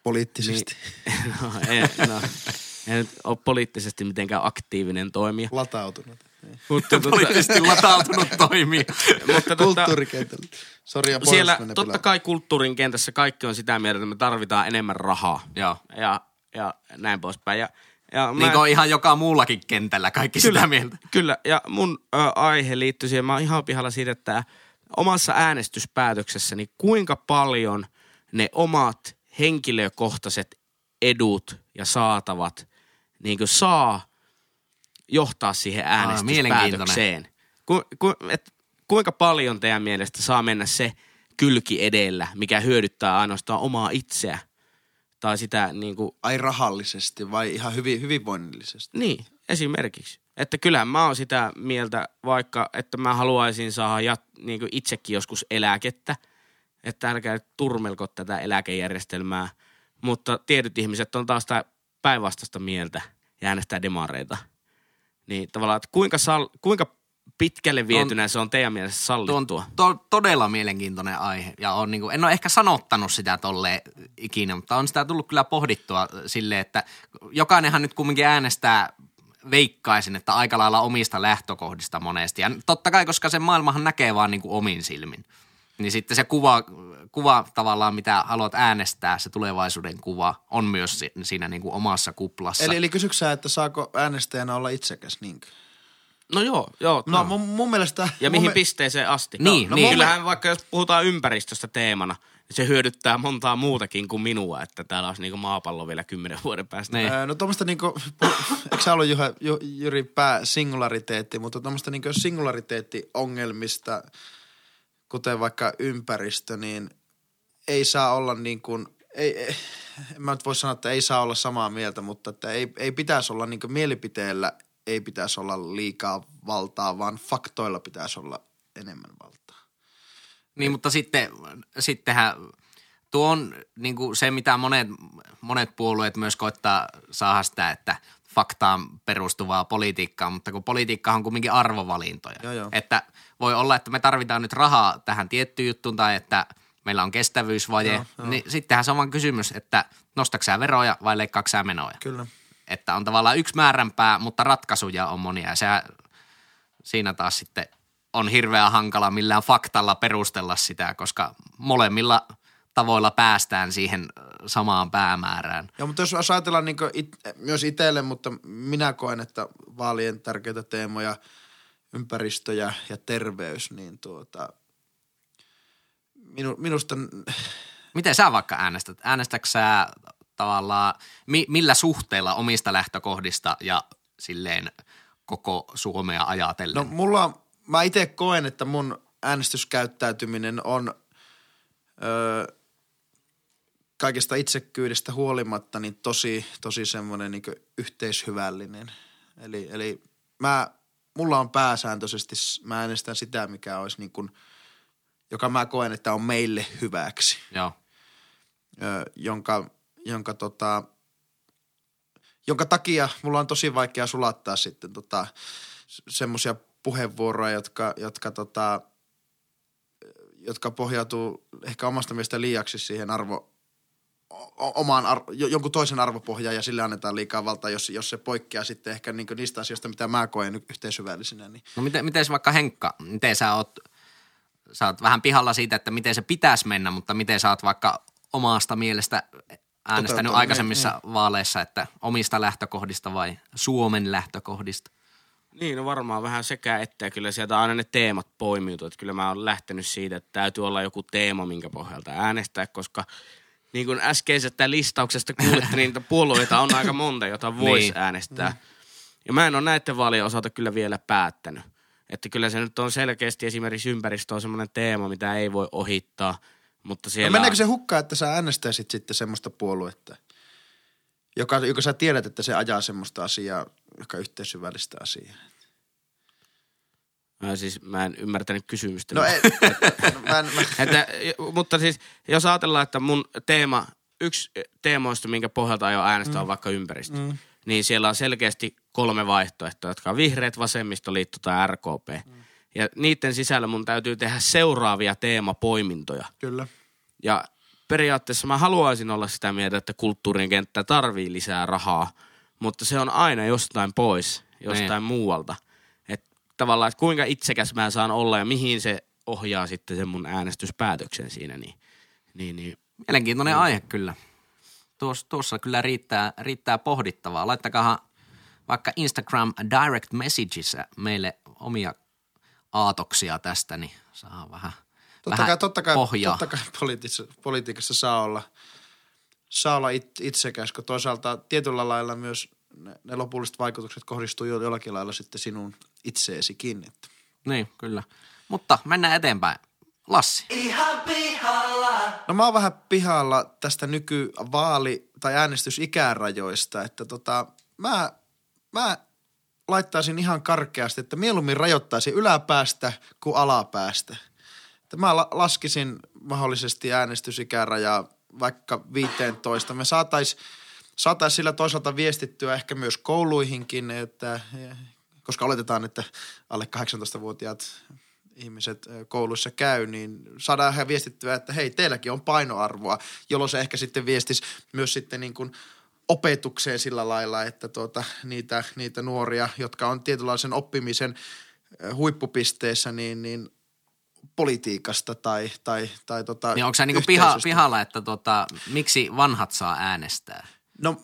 Poliittisesti. niin, no, en, no, en ole poliittisesti mitenkään aktiivinen toimija. Latautunut. Mutta, tota, Poliittisesti latautunut toimii. mutta tota, Kulttuurikentällä. Sori, ja siellä totta pilaa. kai kulttuurin kentässä kaikki on sitä mieltä, että me tarvitaan enemmän rahaa. Joo. Ja, ja näin poispäin. Ja, ja Niin kuin ihan joka muullakin kentällä kaikki sitä mieltä. Kyllä, ja mun ö, aihe liittyy siihen, mä oon ihan pihalla siitä, että omassa äänestyspäätöksessäni kuinka paljon ne omat henkilökohtaiset edut ja saatavat niin kuin saa johtaa siihen äänestyspäätökseen. Ku, ku, et, kuinka paljon teidän mielestä saa mennä se kylki edellä, mikä hyödyttää ainoastaan omaa itseä tai sitä niin kuin, Ai rahallisesti vai ihan hyvin, hyvinvoinnillisesti? niin, esimerkiksi. Että kyllähän mä oon sitä mieltä, vaikka että mä haluaisin saada jat, niin kuin itsekin joskus eläkettä, että älkää turmelko tätä eläkejärjestelmää. Mutta tietyt ihmiset on taas sitä päinvastaista mieltä ja äänestää demareita. Niin tavallaan, että kuinka, sal, kuinka pitkälle vietynä se on teidän mielestä Tuo on sallittua? to, todella mielenkiintoinen aihe. Ja on niin kuin, en ole ehkä sanottanut sitä tolle ikinä, mutta on sitä tullut kyllä pohdittua silleen, että jokainenhan nyt kumminkin äänestää veikkaisin, että aika lailla omista lähtökohdista monesti. Ja totta kai, koska se maailmahan näkee vaan niin kuin omin silmin. Niin sitten se kuva, kuva tavallaan, mitä haluat äänestää, se tulevaisuuden kuva, on myös si- siinä niin kuin omassa kuplassa. Eli, eli kysyksä, että saako äänestäjänä olla itsekäs niinkö? No joo, joo. No mun, mun mielestä... Ja mun mihin me- pisteeseen asti? Niin, no, niin. no Kyllähän vaikka jos puhutaan ympäristöstä teemana, niin se hyödyttää montaa muutakin kuin minua, että täällä olisi niinku maapallo vielä kymmenen vuoden päästä. Niin. Öö, No tuommoista niinku, eikö sä ollut Juha, Ju, Jyri pää singulariteetti, mutta tuommoista niinku singulariteettiongelmista, kuten vaikka ympäristö, niin ei saa olla niin kuin, ei, ei, en mä nyt voi sanoa, että ei saa olla samaa mieltä, mutta että ei, ei pitäisi olla niin mielipiteellä, ei pitäisi olla liikaa valtaa, vaan faktoilla pitäisi olla enemmän valtaa. Niin, mutta sitten, sittenhän tuo on niin kuin se, mitä monet, monet puolueet myös koittaa saada sitä, että faktaan perustuvaa politiikkaa, mutta kun politiikka on kuitenkin arvovalintoja. Joo, joo. Että voi olla, että me tarvitaan nyt rahaa tähän tiettyyn juttuun tai että meillä on kestävyysvaje, Joo, joo. niin sittenhän se on vaan kysymys, että nostatko sä veroja vai leikkaatko sä menoja. Kyllä. Että on tavallaan yksi määränpää, mutta ratkaisuja on monia ja se, siinä taas sitten on hirveän hankala millään faktalla perustella sitä, koska molemmilla tavoilla päästään siihen samaan päämäärään. Joo, mutta jos ajatellaan niin it, myös itselle, mutta minä koen, että vaalien tärkeitä teemoja, ympäristö ja, ja terveys, niin tuota, minu, minusta Miten sä vaikka äänestät? Äänestätkö sä tavallaan, mi, millä suhteella omista lähtökohdista ja silleen koko Suomea ajatellen? No mulla, mä itse koen, että mun äänestyskäyttäytyminen on öö, kaikesta itsekyydestä huolimatta niin tosi, tosi semmoinen niin yhteishyvällinen. Eli, eli mä, mulla on pääsääntöisesti, mä äänestän sitä, mikä olisi niin kuin, joka mä koen, että on meille hyväksi Joo. ö, jonka, jonka, tota, jonka takia mulla on tosi vaikea sulattaa sitten tota, semmoisia puheenvuoroja, jotka, jotka, tota, jotka pohjautuu ehkä omasta mielestä liiaksi siihen arvo, o- omaan jo- jonkun toisen arvopohjaan ja sille annetaan liikaa valtaa, jos, jos se poikkeaa sitten ehkä niin niistä asioista, mitä mä koen yhteishyvällisenä. Niin. No miten, miten vaikka Henkka, miten sä oot, sä oot vähän pihalla siitä, että miten se pitäisi mennä, mutta miten sä oot vaikka omasta mielestä äänestänyt aikaisemmissa vaaleissa, että omista lähtökohdista vai Suomen lähtökohdista? Niin, no varmaan vähän sekä että. Kyllä sieltä aina ne teemat poimiutuu. Että kyllä mä oon lähtenyt siitä, että täytyy olla joku teema, minkä pohjalta äänestää, koska niin kuin äskeisestä listauksesta kuulitte, niin niitä puolueita on aika monta, jota voisi Niin. äänestää. Ja mä en ole näiden vaalien osalta kyllä vielä päättänyt. Että kyllä se nyt on selkeästi esimerkiksi ympäristö on semmoinen teema, mitä ei voi ohittaa. Mutta No siellä meneekö on- se hukkaan, että sä äänestäisit sitten semmoista puoluetta, joka, joka sä tiedät, että se ajaa semmoista asiaa, joka on yhteishyvällistä asiaa? Mä, siis, mä en ymmärtänyt kysymystä. No, ei, no mä en, mä, Että, mutta siis jos ajatellaan, että mun teema, yksi teemoista, minkä pohjalta aion äänestää, mm. on vaikka ympäristö, mm. niin siellä on selkeästi kolme vaihtoehtoa, jotka on vihreät, vasemmistoliitto tai RKP. Mm. Ja niiden sisällä mun täytyy tehdä seuraavia teemapoimintoja. kyllä. Ja periaatteessa mä haluaisin olla sitä mieltä, että kulttuurin kenttä tarvii lisää rahaa, mutta se on aina jostain pois, jostain Niin. muualta. Että tavallaan, että kuinka itsekäs mä saan olla ja mihin se ohjaa sitten sen mun äänestyspäätöksen siinä, niin, niin, niin Mielenkiintoinen aihe kyllä. Tuossa, tuossa kyllä riittää, riittää pohdittavaa. Laittakahan vaikka Instagram Direct Messages meille omia aatoksia tästä, niin saa vähän, Totta vähän kai, totta kai, pohjaa. totta kai politiikassa, politiikassa saa olla, saa olla it, itsekäs, kun toisaalta tietyllä lailla myös ne, ne lopulliset vaikutukset kohdistuu jo- jollakin lailla sitten sinun itseesikin. Että. Niin, kyllä. Mutta mennään eteenpäin. Lassi. No mä oon vähän pihalla tästä nykyvaali- tai äänestysikärajoista, että tota, mä, mä laittaisin ihan karkeasti, että mieluummin rajoittaisin yläpäästä kuin alapäästä. Että mä la- laskisin mahdollisesti äänestysikärajaa vaikka 15. Me saatais, saatais sillä toisaalta viestittyä ehkä myös kouluihinkin, että, koska oletetaan, että alle 18-vuotiaat ihmiset kouluissa käy, niin saadaan viestittyä, että hei, teilläkin on painoarvoa, jolloin se ehkä sitten viestisi myös sitten niin kuin opetukseen sillä lailla, että tuota, niitä, niitä nuoria, jotka on tietynlaisen oppimisen huippupisteessä, niin, niin politiikasta tai, tai, tai tota Niin onko sä niinku piha, pihalla, että tota, miksi vanhat saa äänestää? No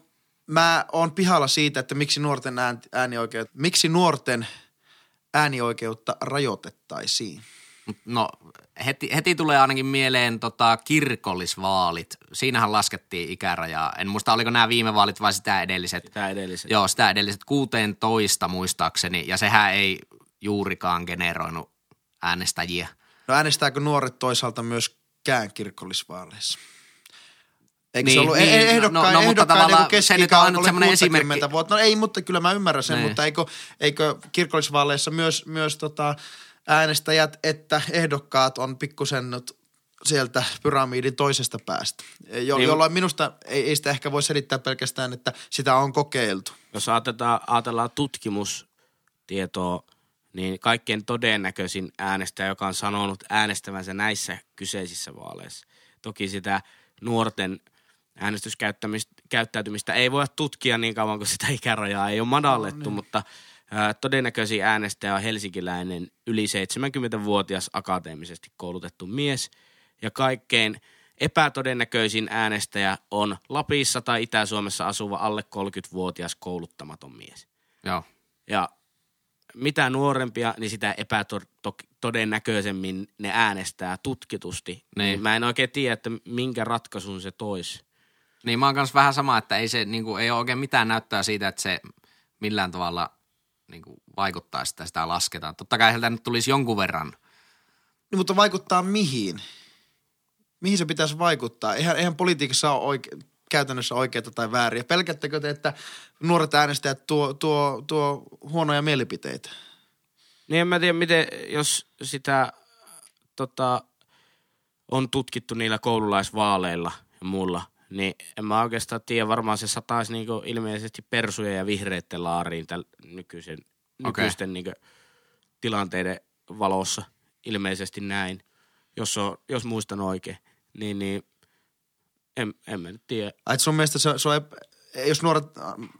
mä oon pihalla siitä, että miksi nuorten ään- äänioikeut, miksi nuorten äänioikeutta rajoitettaisiin. No heti, heti tulee ainakin mieleen tota, kirkollisvaalit. Siinähän laskettiin ikärajaa. En muista, oliko nämä viime vaalit vai sitä edelliset. Tämä edelliset. Joo, sitä edelliset 16 muistaakseni. Ja sehän ei juurikaan generoinut äänestäjiä. No äänestääkö nuoret toisaalta myöskään kirkollisvaaleissa? Eikö Niin, se ollut niin, niin, no- ehdokkain, no, mutta ehdokkain tavallaan joku se nyt on oli semmoinen 60 esimerkki. Vuotta. No ei, mutta kyllä mä ymmärrän sen, Niin. mutta eikö, eikö kirkollisvaaleissa myös, myös tota, äänestäjät että ehdokkaat on pikkusen sieltä pyramidin toisesta päästä, jo, Niin. jolloin minusta ei, ei sitä ehkä voi selittää pelkästään, että sitä on kokeiltu. Jos ajatellaan, ajatellaan tutkimustietoa, niin kaikkein todennäköisin äänestäjä, joka on sanonut äänestävänsä näissä kyseisissä vaaleissa. Toki sitä nuorten äänestyskäyttäytymistä ei voi tutkia niin kauan kuin sitä ikärajaa ei ole madallettu, no, niin. mutta todennäköisin äänestäjä on helsinkiläinen yli 70-vuotias akateemisesti koulutettu mies. Ja kaikkein epätodennäköisin äänestäjä on Lapissa tai Itä-Suomessa asuva alle 30-vuotias kouluttamaton mies. Joo. Ja mitä nuorempia, niin sitä epätodennäköisemmin ne äänestää tutkitusti. Niin. Mä en oikein tiedä, että minkä ratkaisun se toisi. Niin mä oon kanssa vähän sama, että ei, se, niin kuin, ei ole oikein mitään näyttöä siitä, että se millään tavalla niin kuin, vaikuttaa sitä, sitä lasketaan. Totta kai sieltä nyt tulisi jonkun verran. Niin, mutta vaikuttaa mihin? Mihin se pitäisi vaikuttaa? Eihän, eihän politiikassa ole oike- käytännössä oikeita tai vääriä. Pelkättekö te, että nuoret äänestäjät tuo, tuo, tuo huonoja mielipiteitä? Niin en mä tiedä, miten, jos sitä tota, on tutkittu niillä koululaisvaaleilla ja muulla, niin en mä oikeastaan tiedä, varmaan se sataisi niinku ilmeisesti persuja ja vihreitten laariin täl nykyisen, nykyisten niinku tilanteiden valossa. Ilmeisesti näin, jos, on, jos muistan oikein. Niin, niin en, en mä nyt tiedä. Ai, et sun mielestä se, se on, ep- jos nuoret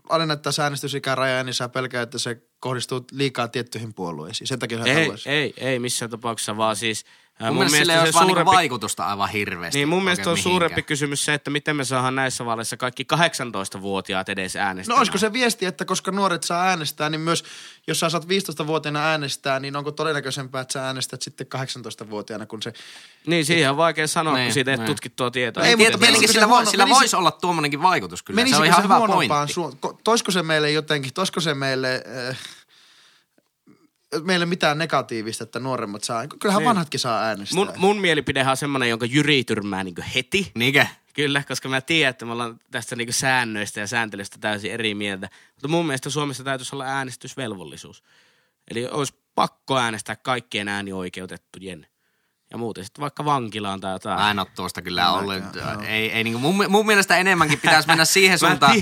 alennettaisiin äänestysikärajaa, niin sä pelkää, että se kohdistuu liikaa tiettyihin puolueisiin. Sen takia Ei, haluaisit. ei, ei missään tapauksessa, vaan siis... Mun, mun mielestä sillä ei se olisi vaan niinku suurempi- vaikutusta aivan hirveästi. Niin mun mielestä on oikein suurempi mihinkään. kysymys se, että miten me saadaan näissä vaaleissa kaikki 18-vuotiaat edes No äänestämään. olisiko se viesti, että koska nuoret saa äänestää, niin myös jos sä saat 15-vuotiaana äänestää, niin onko todennäköisempää, että sä äänestät sitten 18-vuotiaana, kun se... Niin, siihen on vaikea sanoa, Niin, kun siitä ei niin. tutkittua tietoa. Ei, Ei, mutta tietenkin menisikö sillä, se voi, huono- sillä menisi- voisi olla tuommoinenkin vaikutus kyllä. Se Menisikö on ihan hyvä huonompaan pointti. Su- ko- toisko se meille jotenkin, toisko se meille... Äh, meille mitään negatiivista, että nuoremmat saa. Kyllähän Niin. vanhatkin saa äänestää. Mun, mun mielipidehän on semmoinen, jonka Jyri tyrmää niin heti. Niinkö? Kyllä, koska mä tiedän, että me ollaan tästä niin säännöistä ja sääntelystä täysin eri mieltä. Mutta mun mielestä Suomessa täytyisi olla äänestysvelvollisuus. Eli olisi pakko äänestää kaikkien äänioikeutettujen. Ja muuten sitten vaikka vankilaan tai jotain. Mä en ole tuosta kyllä ollut. Ei, ei, niin mun, mun mielestä enemmänkin pitäisi mennä siihen suuntaan.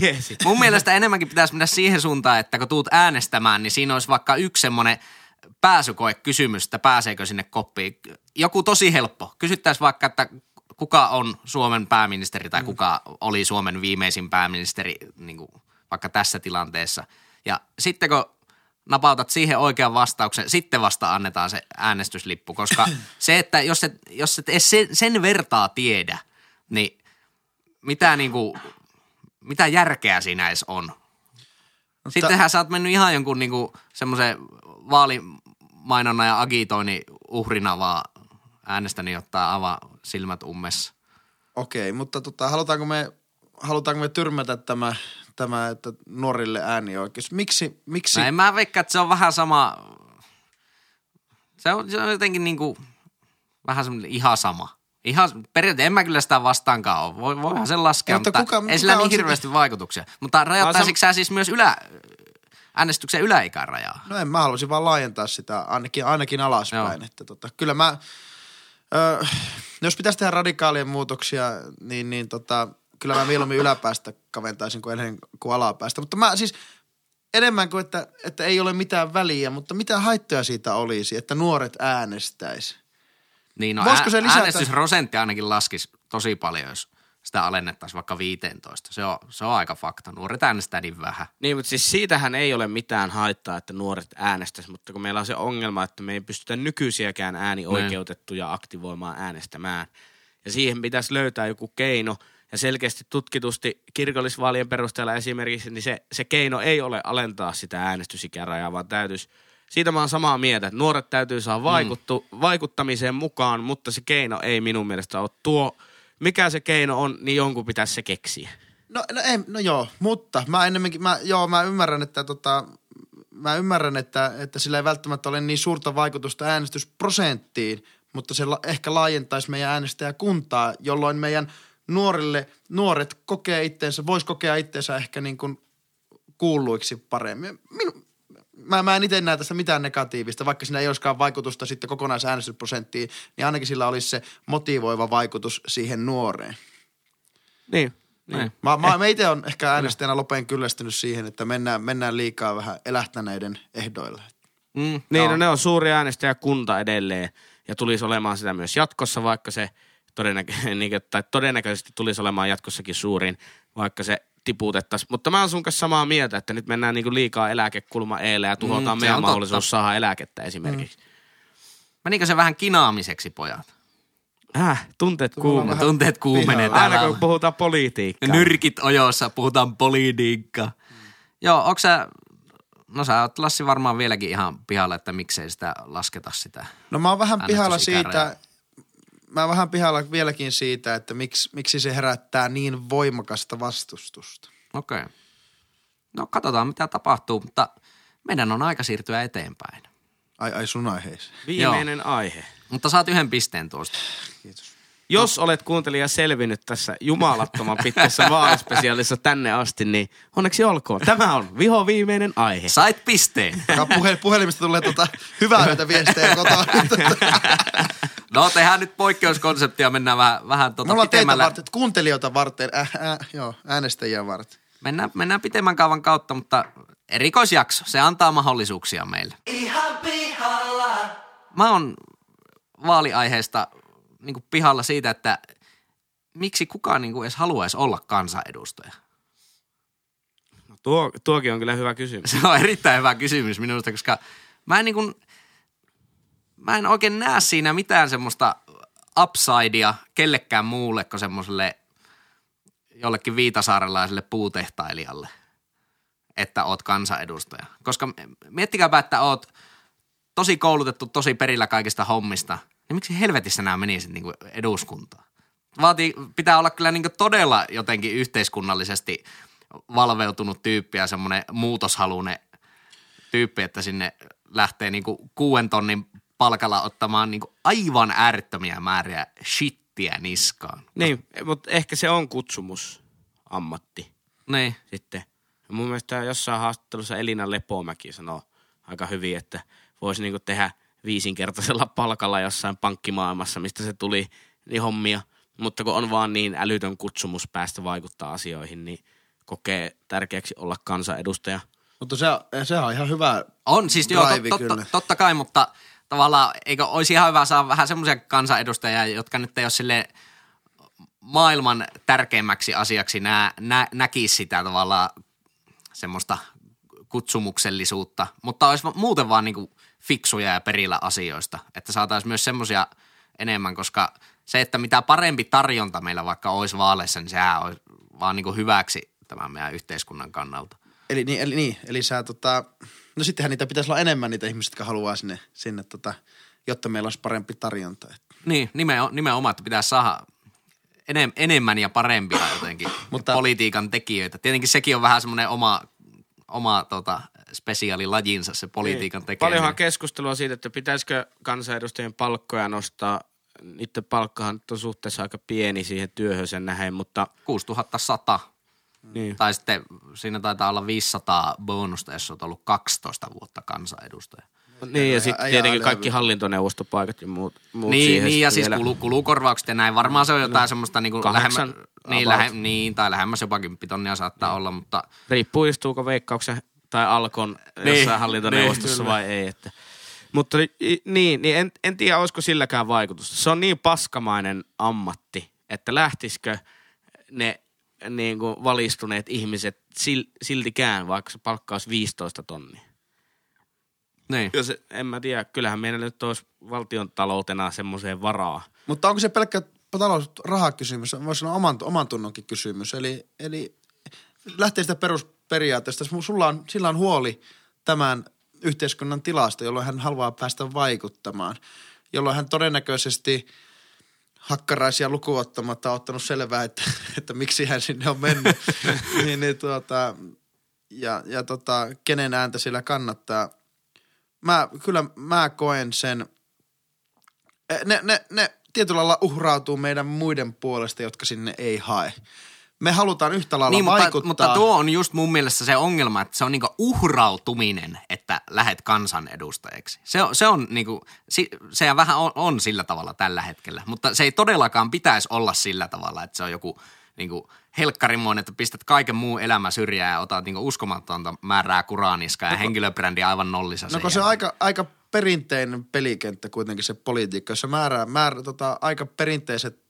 Mun mielestä enemmänkin pitäisi mennä siihen suuntaan, että kun tuut äänestämään, niin siinä olisi vaikka yksi semmoinen pääsykoe kysymys, että pääseekö sinne koppiin. Joku tosi helppo. Kysyttäisiin vaikka, että kuka on Suomen pääministeri tai kuka oli Suomen viimeisin pääministeri niin kuin vaikka tässä tilanteessa. Ja sitten kun napautat siihen oikean vastauksen, sitten vasta annetaan se äänestyslippu, koska se, että jos et, jos et edes sen, sen vertaa tiedä, niin mitä, niinku, mitä järkeä siinä edes on? Sittenhän sä oot mennyt ihan jonkun niinku semmoisen vaalimainonnan ja agitoinnin uhrina vaan äänestäni ottaa ava silmät ummessa. Okei, mutta tota, halutaanko me, halutaanko me tyrmätä tämä, tämä että nuorille äänioikeus? Miksi, miksi? No en mä veikkaa, että se on vähän sama, se on, se on jotenkin niinku vähän semmoinen ihan sama. Ihan, periaatteessa en mä kyllä sitä vastaankaan ole. Voi, voihan sen laskea, Mutta mutta, kuka- ei kuka sillä niin hirveästi vaikutuksia. Mutta rajoittaisitko sä siis myös ylä, äänestyksen yläikärajaa? No en, mä haluaisin vaan laajentaa sitä ainakin, ainakin alaspäin. Joo. Että tota, kyllä mä, ö, jos pitäisi tehdä radikaalia muutoksia, niin, niin tota, kyllä mä mieluummin yläpäästä kaventaisin kuin, ennen, kuin alapäästä. Mutta mä siis enemmän kuin, että, että ei ole mitään väliä, mutta mitä haittoja siitä olisi, että nuoret äänestäisi? Niin no Voisiko se ää- lisätä- äänestysprosentti ainakin laskisi tosi paljon, jos sitä alennettaisiin vaikka 15. Se on, se on aika fakta. Nuoret äänestää niin vähän. Niin, mutta siis siitähän ei ole mitään haittaa, että nuoret äänestäisi, mutta kun meillä on se ongelma, että me ei pystytä nykyisiäkään äänioikeutettuja aktivoimaan äänestämään. Ja siihen pitäisi löytää joku keino, ja selkeästi tutkitusti kirkollisvaalien perusteella esimerkiksi, niin se, se keino ei ole alentaa sitä äänestysikärajaa, vaan täytyisi, siitä mä oon samaa mieltä, että nuoret täytyy saada vaikuttu, vaikuttamiseen mukaan, mutta se keino ei minun mielestä ole tuo, mikä se keino on, niin jonkun pitäisi se keksiä. No, no, ei, no joo, mutta mä enemmänkin, mä, joo, mä ymmärrän, että tota, mä ymmärrän, että, että sillä ei välttämättä ole niin suurta vaikutusta äänestysprosenttiin, mutta se la, ehkä laajentaisi meidän äänestäjäkuntaa, jolloin meidän nuorille, nuoret kokee itteensä, vois kokea itteensä ehkä niin kuin kuulluiksi paremmin. Minu, mä, mä en itse näe tässä mitään negatiivista, vaikka siinä ei olisikaan vaikutusta sitten kokonaisäänestysprosenttiin, niin ainakin sillä olisi se motivoiva vaikutus siihen nuoreen. Niin. Niin. Mä, mä, mä itse on ehkä äänestäjänä lopen kyllästynyt siihen, että mennään, mennään liikaa vähän elähtäneiden ehdoilla. Mm, Niin, joo. no ne on suuri äänestäjäkunta edelleen ja tulisi olemaan sitä myös jatkossa, vaikka se todennäkö- niin, tai todennäköisesti tulisi olemaan jatkossakin suurin, vaikka se tiputettaisiin. Mutta mä oon sun kanssa samaa mieltä, että nyt mennään niin kuin liikaa eläkekulma eelle ja tuhotaan Mm, mm, meidän on mahdollisuus saada eläkettä esimerkiksi. Menikö se vähän kinaamiseksi, pojat? Mm. Äh, tunteet kuuma. Tunteet kuumenee pihalla. täällä. Aina kun puhutaan politiikkaa. Nyrkit ojossa, puhutaan politiikkaa. Joo, onko sä, no sä oot Lassi varmaan vieläkin ihan pihalla, että miksei sitä lasketa sitä. No mä oon vähän pihalla siitä, mä vähän pihalla vieläkin siitä, että miksi, miksi se herättää niin voimakasta vastustusta. Okei. Okay. No katsotaan mitä tapahtuu, mutta meidän on aika siirtyä eteenpäin. Ai, ai sun aiheeseen. Viimeinen Joo. aihe. Mutta saat yhden pisteen tuosta. Kiitos. Jos olet kuuntelija selvinnyt tässä jumalattoman pitkässä vaalispesiaalissa tänne asti, niin onneksi olkoon. Tämä on viho viimeinen aihe. Sait pisteen. Ka- Puhe, puhelimista tulee tota hyvää yötä viestejä kotoa. No tehdään nyt poikkeuskonseptia, mennään vähän, vähän Me tota ollaan teitä pitemmällä. varten, kuuntelijoita varten, äh, äh, joo, äänestäjiä varten. Mennään, mennään pitemmän kaavan kautta, mutta erikoisjakso, se antaa mahdollisuuksia meille. Ihan pihalla. Mä oon vaaliaiheesta niin pihalla siitä, että miksi kukaan niin edes haluaisi olla kansanedustaja. No tuo, tuokin on kyllä hyvä kysymys. Se on erittäin hyvä kysymys minusta, koska mä en, niin kuin, mä en oikein näe siinä mitään semmoista upsidea kellekään muulle kuin semmoiselle jollekin viitasaarelaiselle puutehtailijalle, että oot kansanedustaja. Koska miettikääpä, että oot tosi koulutettu, tosi perillä kaikista hommista, niin miksi helvetissä nämä menisit niin eduskuntaan? Vaatii, pitää olla kyllä niin todella jotenkin yhteiskunnallisesti valveutunut tyyppi ja semmoinen muutoshalunen tyyppi, että sinne lähtee niin kuuden tonnin palkalla ottamaan niin aivan äärettömiä määriä shittiä niskaan. Niin, mutta ehkä se on kutsumus ammatti Niin. sitten. Ja mun mielestä jossain haastattelussa Elina Lepomäki sanoo aika hyvin, että voisi niinku tehdä viisinkertaisella palkalla jossain pankkimaailmassa, mistä se tuli, niin hommia. Mutta kun on vaan niin älytön kutsumus päästä vaikuttaa asioihin, niin kokee tärkeäksi olla kansanedustaja. Mutta se, se on ihan hyvä On siis joo, drive tot, totta, kyllä. totta kai, mutta tavallaan eikö olisi ihan hyvä saada vähän semmoisia kansanedustajia, jotka nyt ei ole sille maailman tärkeimmäksi asiaksi nä, nä, näkisi sitä tavallaan semmoista kutsumuksellisuutta, mutta olisi muuten vaan niin fiksuja ja perillä asioista, että saataisiin myös semmoisia enemmän, koska se, että mitä parempi tarjonta meillä vaikka olisi vaaleissa, niin sehän olisi vaan niin hyväksi tämän meidän yhteiskunnan kannalta. Eli, niin, eli, niin, eli sä tota, no sittenhän niitä pitäisi olla enemmän niitä ihmisiä, jotka haluaa sinne, sinne tota, jotta meillä olisi parempi tarjonta. Niin, nimenomaan, että pitäisi saada enem, enemmän ja parempia jotenkin Mutta- politiikan tekijöitä. Tietenkin sekin on vähän semmoinen oma, oma tota, spesiaalilajinsa se politiikan tekeminen. Niin. Paljonhan keskustelua siitä, että pitäisikö kansanedustajien palkkoja nostaa. Niiden palkkahan nyt on suhteessa aika pieni siihen työhön sen nähden, mutta 6100. niin. Tai sitten siinä taitaa olla 500 bonusta, jos olet ollut 12 vuotta kansanedustaja. Niin, ja sitten tietenkin kaikki hallintoneuvostopaikat ja muut, muut Niin, siihen niin ja sitten siis kulu, kulukorvaukset ja näin. Varmaan se on jotain no, semmoista niin kuin lähemmä, niin, lähe, niin, tai lähemmäs jopa 10 tonnia saattaa niin. olla, mutta Riippuu istuuko veikkauksen tai alkon Niin, jossain hallintoneuvostossa niin, vai ei. Että. Mutta niin, niin en, en tiedä, olisiko silläkään vaikutusta. Se on niin paskamainen ammatti, että lähtisikö ne niin kuin valistuneet ihmiset sil, siltikään, vaikka se palkka olisi 15 tonnia. niin. Jos, en mä tiedä, kyllähän meillä nyt olisi valtion taloutena semmoiseen varaa. Mutta onko se pelkkä talous rahakysymys? Voisi olla oman, oman tunnonkin kysymys. Eli, eli lähtee sitä perusperiaatteesta. Sulla on, sillä on huoli tämän yhteiskunnan tilasta, jolloin hän haluaa päästä vaikuttamaan. Jolloin hän todennäköisesti hakkaraisia lukuun ottamatta on ottanut selvää, että, että miksi hän sinne on mennyt. niin, niin, tuota, ja, ja tota, kenen ääntä sillä kannattaa. Mä, kyllä mä koen sen, ne, ne, ne tietyllä lailla uhrautuu meidän muiden puolesta, jotka sinne ei hae. Me halutaan yhtä lailla Niin, mutta, vaikuttaa. mutta tuo on just mun mielestä se ongelma, että se on niinku uhrautuminen, että lähet kansanedustajaksi. Se on, se on niinku, si- se vähän on, on sillä tavalla tällä hetkellä, mutta se ei todellakaan pitäisi olla sillä tavalla, että se on joku niinku helkkarimoinen, että pistät kaiken muun elämä syrjään ja otat niinku uskomatonta määrää kuraniskaa ja henkilöbrändi aivan nollissa. No kun se on aika, aika perinteinen pelikenttä kuitenkin se politiikka, jossa määrää, määrää tota, aika perinteiset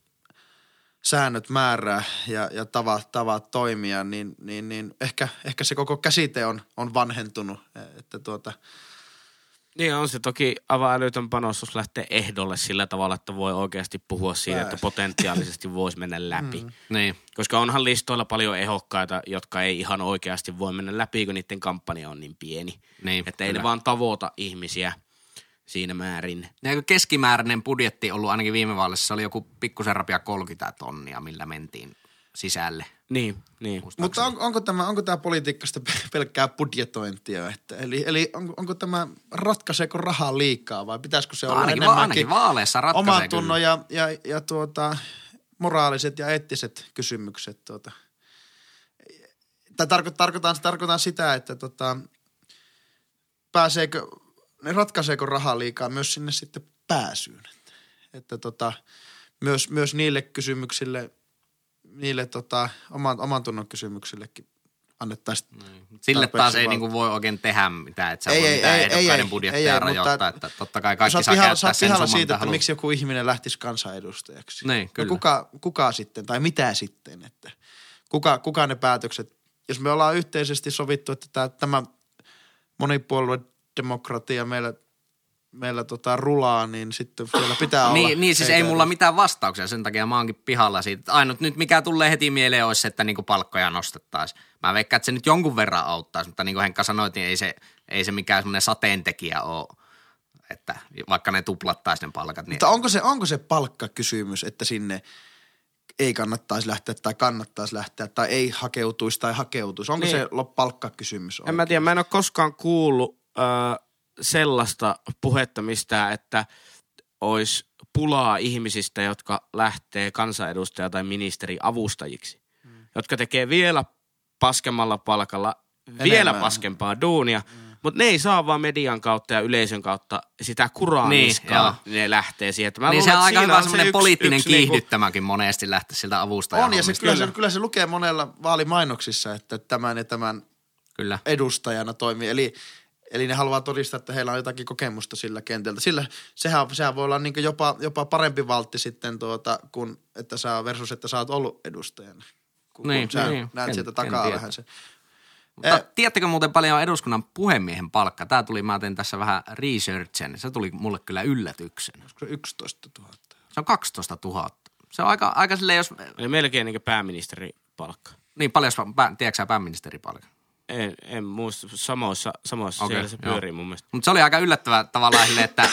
säännöt määrää ja, ja tavat, tavat toimia, niin, niin, niin ehkä, ehkä se koko käsite on, on vanhentunut. Että tuota, Niin on se toki aivan älytön panostus lähteä ehdolle sillä tavalla, että voi oikeasti puhua siitä, että Pääs. potentiaalisesti voisi mennä läpi. Mm. Niin. Koska onhan listoilla paljon ehokkaita, jotka ei ihan oikeasti voi mennä läpi, kun niiden kampanja on niin pieni. Niin, että ei kyllä. ne vaan tavoita ihmisiä siinä määrin. Ja keskimääräinen budjetti ollut ainakin viime vaaleissa, se oli joku pikkusen rapia 30 tonnia, millä mentiin sisälle. Niin, niin. mutta on, onko, tämä, onko tämä politiikasta pelkkää budjetointia? Että, eli eli onko, onko tämä, ratkaiseeko rahaa liikaa vai pitäisikö se olla Ainakin, enemmänkin ainakin vaaleissa ratkaisee oman tunnon kyllä. ja, ja, ja tuota, moraaliset ja eettiset kysymykset. Tuota. Tai tarko, tarkoitan, tarkoitan sitä, että tota, pääseekö, ne ratkaiseeko rahaa liikaa myös sinne sitten pääsyyn. Että, että tota, myös, myös niille kysymyksille, niille tota, oman, oman tunnon kysymyksillekin annettaisiin Sille tarpeeksi taas ei niinku voi oikein tehdä mitään, että sä Ei, voi ei, mitään ei, ehdokkaiden ei, budjetteja ei, ei, rajoittaa, mutta- että totta kai kaikki saa pihalla, käyttää sen summan, siitä, että miksi joku ihminen lähtisi kansanedustajaksi. Niin, kyllä. No kuka, kuka sitten, tai mitä sitten, että kuka, kuka ne päätökset, jos me ollaan yhteisesti sovittu, että tämä, tämä monipuoluedemokratia meillä, meillä tota rulaa, niin sitten siellä pitää olla. Niin, niin siis ei mulla mitään vastauksia, sen takia mä oonkin pihalla siitä. Ainut nyt mikä tulee heti mieleen olisi, se, että niinku palkkoja nostettaisiin. Mä veikkaan, että se nyt jonkun verran auttaisi, mutta niin kuin Henkka sanoi, niin ei se, ei se mikään semmoinen sateentekijä ole, että vaikka ne tuplattaisi ne palkat. Niin Mutta onko se, onko se palkkakysymys, että sinne ei kannattaisi lähteä tai kannattaisi lähteä tai ei hakeutuisi tai hakeutuisi? Onko Niin. se palkkakysymys? En mä tiedä, mä en ole koskaan kuullut ö, sellaista puhetta mistään, että olisi pulaa ihmisistä, jotka lähtee kansanedustaja tai ministeri avustajiksi, mm. jotka tekee vielä paskemmalla palkalla vielä Enemmän. paskempaa duunia, mm. mutta ne ei saa vaan median kautta ja yleisön kautta sitä kuraa Niin, niin, niskaan, joo. ne lähtee siihen. Että mä niin se luulen, on että aika siinä hyvä on se semmoinen yksi- poliittinen yksi niinku- kiihdyttämäkin monesti lähteä siltä avustajan On, ja se, kyllä, se, kyllä se lukee monella vaalimainoksissa, että tämän ja tämän Kyllä. edustajana toimii. Eli, eli ne haluaa todistaa, että heillä on jotakin kokemusta sillä kentältä. Sillä sehän, sehän voi olla niin jopa, jopa parempi valtti sitten, tuota, kun, että sä versus, että sä oot ollut edustajana. Kun, Niin, kun sä niin. näet Ken- sieltä takaa vähän se. Mutta Eh. tiedättekö muuten paljon on eduskunnan puhemiehen palkka? Tämä tuli, mä tein tässä vähän researchen. Se tuli mulle kyllä yllätyksenä. Olisiko se 11 000? Se on 12 000. Se on aika, aika silleen, jos, Eli melkein niin pääministeri palkka. niin paljon, pää, tiedätkö sä pääministeripalkan? En, en muista, samoissa, samoissa okay, siellä se joo. pyörii mun mielestä. Mutta se oli aika yllättävää tavallaan silleen, että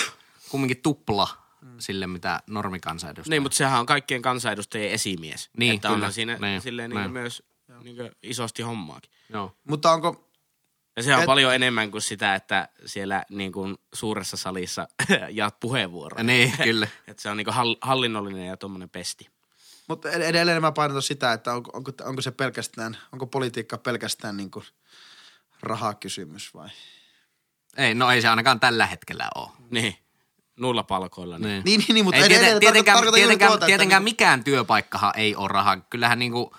kumminkin tupla sille, mitä normikansanedustaja. Niin, mutta sehän on kaikkien kansanedustajien esimies. Niin, että kyllä. onhan siinä Niin, silleen niin. niin myös niin isosti hommaakin. Joo. Mutta onko, Ja se on Et- Et... paljon enemmän kuin sitä, että siellä niin kuin suuressa salissa jaat puheenvuoroja. Niin, kyllä. että se on niin kuin hall- hallinnollinen ja tuommoinen pesti. Mutta ed- edelleen mä painotan sitä, että onko, onko, onko se pelkästään, onko politiikka pelkästään niin kuin rahakysymys vai? Ei, no ei se ainakaan tällä hetkellä ole. Niin, nulla palkoilla. Niin. Niin. Niin, niin, niin mutta ei, edelleen tieten, tietenkään, tarkoitan juuri tietenkään, tuota, tietenkään niin- mikään työpaikkahan ei ole raha. Kyllähän niinku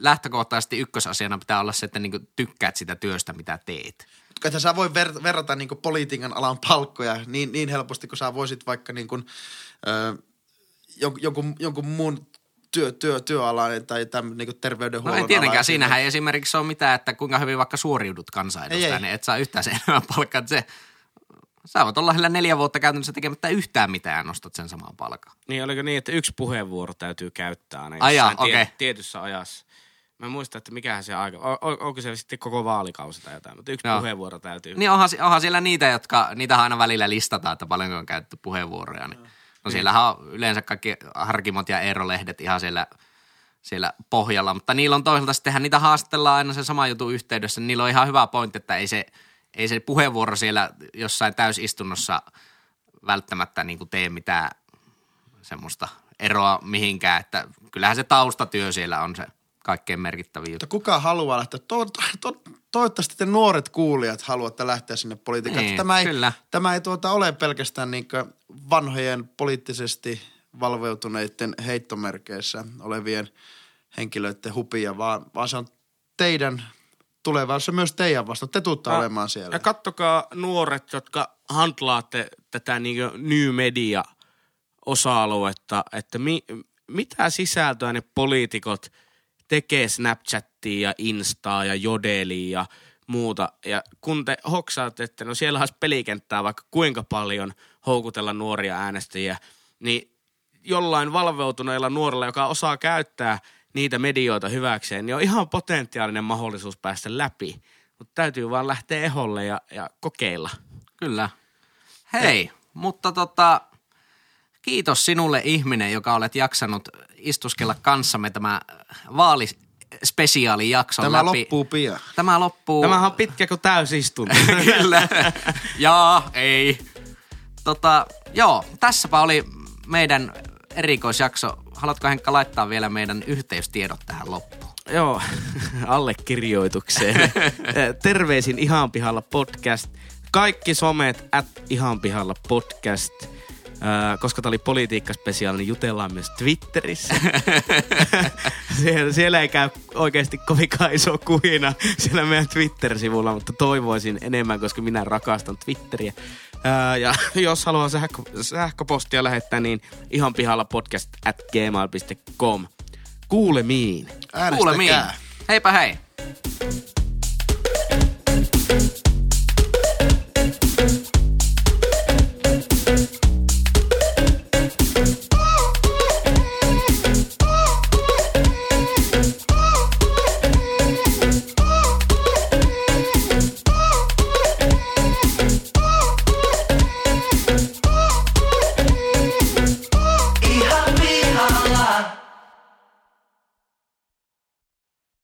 lähtökohtaisesti ykkösasiana pitää olla se, että niinku tykkäät sitä työstä, mitä teet. että sä voi ver- verrata niin politiikan alan palkkoja niin, niin helposti, kun sä voisit vaikka niin kuin, ö, jonkun, jonkun, jonkun muun työ, työ, työalan tai tämän niin No terveydenhuollon ei tietenkään, alan. siinähän ei esimerkiksi ole mitään, että kuinka hyvin vaikka suoriudut kansanedustajana, Ei, ei. niin et saa yhtään sen enemmän palkkaa. Se, sä voit olla sillä neljä vuotta käytännössä tekemättä yhtään mitään ja nostat sen saman palkan. niin oliko niin, että yksi puheenvuoro täytyy käyttää aina tie- okei. tietyssä ajassa. Mä en muista, että mikähän se aika, on, on- onko se sitten koko vaalikausi tai jotain, mutta yksi Joo. puheenvuoro täytyy. Niin onhan, onhan siellä niitä, jotka, niitä aina välillä listataan, että paljonko on käytetty puheenvuoroja. Niin. No siellähän on yleensä kaikki Harkimot ja Eero-lehdet ihan siellä, siellä pohjalla, mutta niillä on toisaalta sittenhän niitä haastellaan aina se sama jutun yhteydessä. Niillä on ihan hyvä pointti, että ei se, ei se puheenvuoro siellä jossain täysistunnossa välttämättä niin kuin tee mitään semmoista eroa mihinkään, että kyllähän se taustatyö siellä on se kaikkein merkittävin juttu. Mutta kuka haluaa lähteä? To, to, to, toivottavasti te nuoret kuulijat haluatte lähteä sinne politiikkaan. Niin, tämä ei, kyllä. Tämä ei tuota ole pelkästään niin vanhojen poliittisesti valveutuneiden heittomerkeissä olevien henkilöiden hupia, vaan, vaan se on teidän tulevaisuus myös teidän vasta. Te tuutte olemaan siellä. Ja kattokaa nuoret, jotka handlaatte tätä niin new media osa-aluetta, että mi, mitä sisältöä ne poliitikot tekee Snapchattia ja Instaa ja Jodelia ja muuta. Ja kun te hoksaatte, että no siellä olisi pelikenttää vaikka kuinka paljon houkutella nuoria äänestäjiä, niin jollain valveutuneella nuorella, joka osaa käyttää niitä medioita hyväkseen, niin on ihan potentiaalinen mahdollisuus päästä läpi. Mutta täytyy vaan lähteä eholle ja, ja kokeilla. Kyllä. Hei, mutta tota, kiitos sinulle ihminen, joka olet jaksanut istuskella kanssamme tämä vaalispesiaalijakson Tämä läpi. loppuu pian. Tämä loppuu. Tämähän on pitkä kuin täysistunto. Kyllä. Jaa, ei. Tota, joo, tässäpä oli meidän erikoisjakso. Haluatko Henkka laittaa vielä meidän yhteystiedot tähän loppuun? Joo, allekirjoitukseen. Terveisin Ihan pihalla podcast. Kaikki somet at Ihan pihalla podcast. Koska tämä oli politiikkaspesiaali, niin jutellaan myös Twitterissä. siellä, siellä ei käy oikeasti kovinkaan iso kuhina siellä meidän Twitter-sivulla, mutta toivoisin enemmän, koska minä rakastan Twitteriä. Ää, ja jos haluaa sähkö, sähköpostia lähettää, niin ihan pihalla podcast at gmail.com. Kuulemiin. Äänestäkää. Kuulemiin. Heipä hei.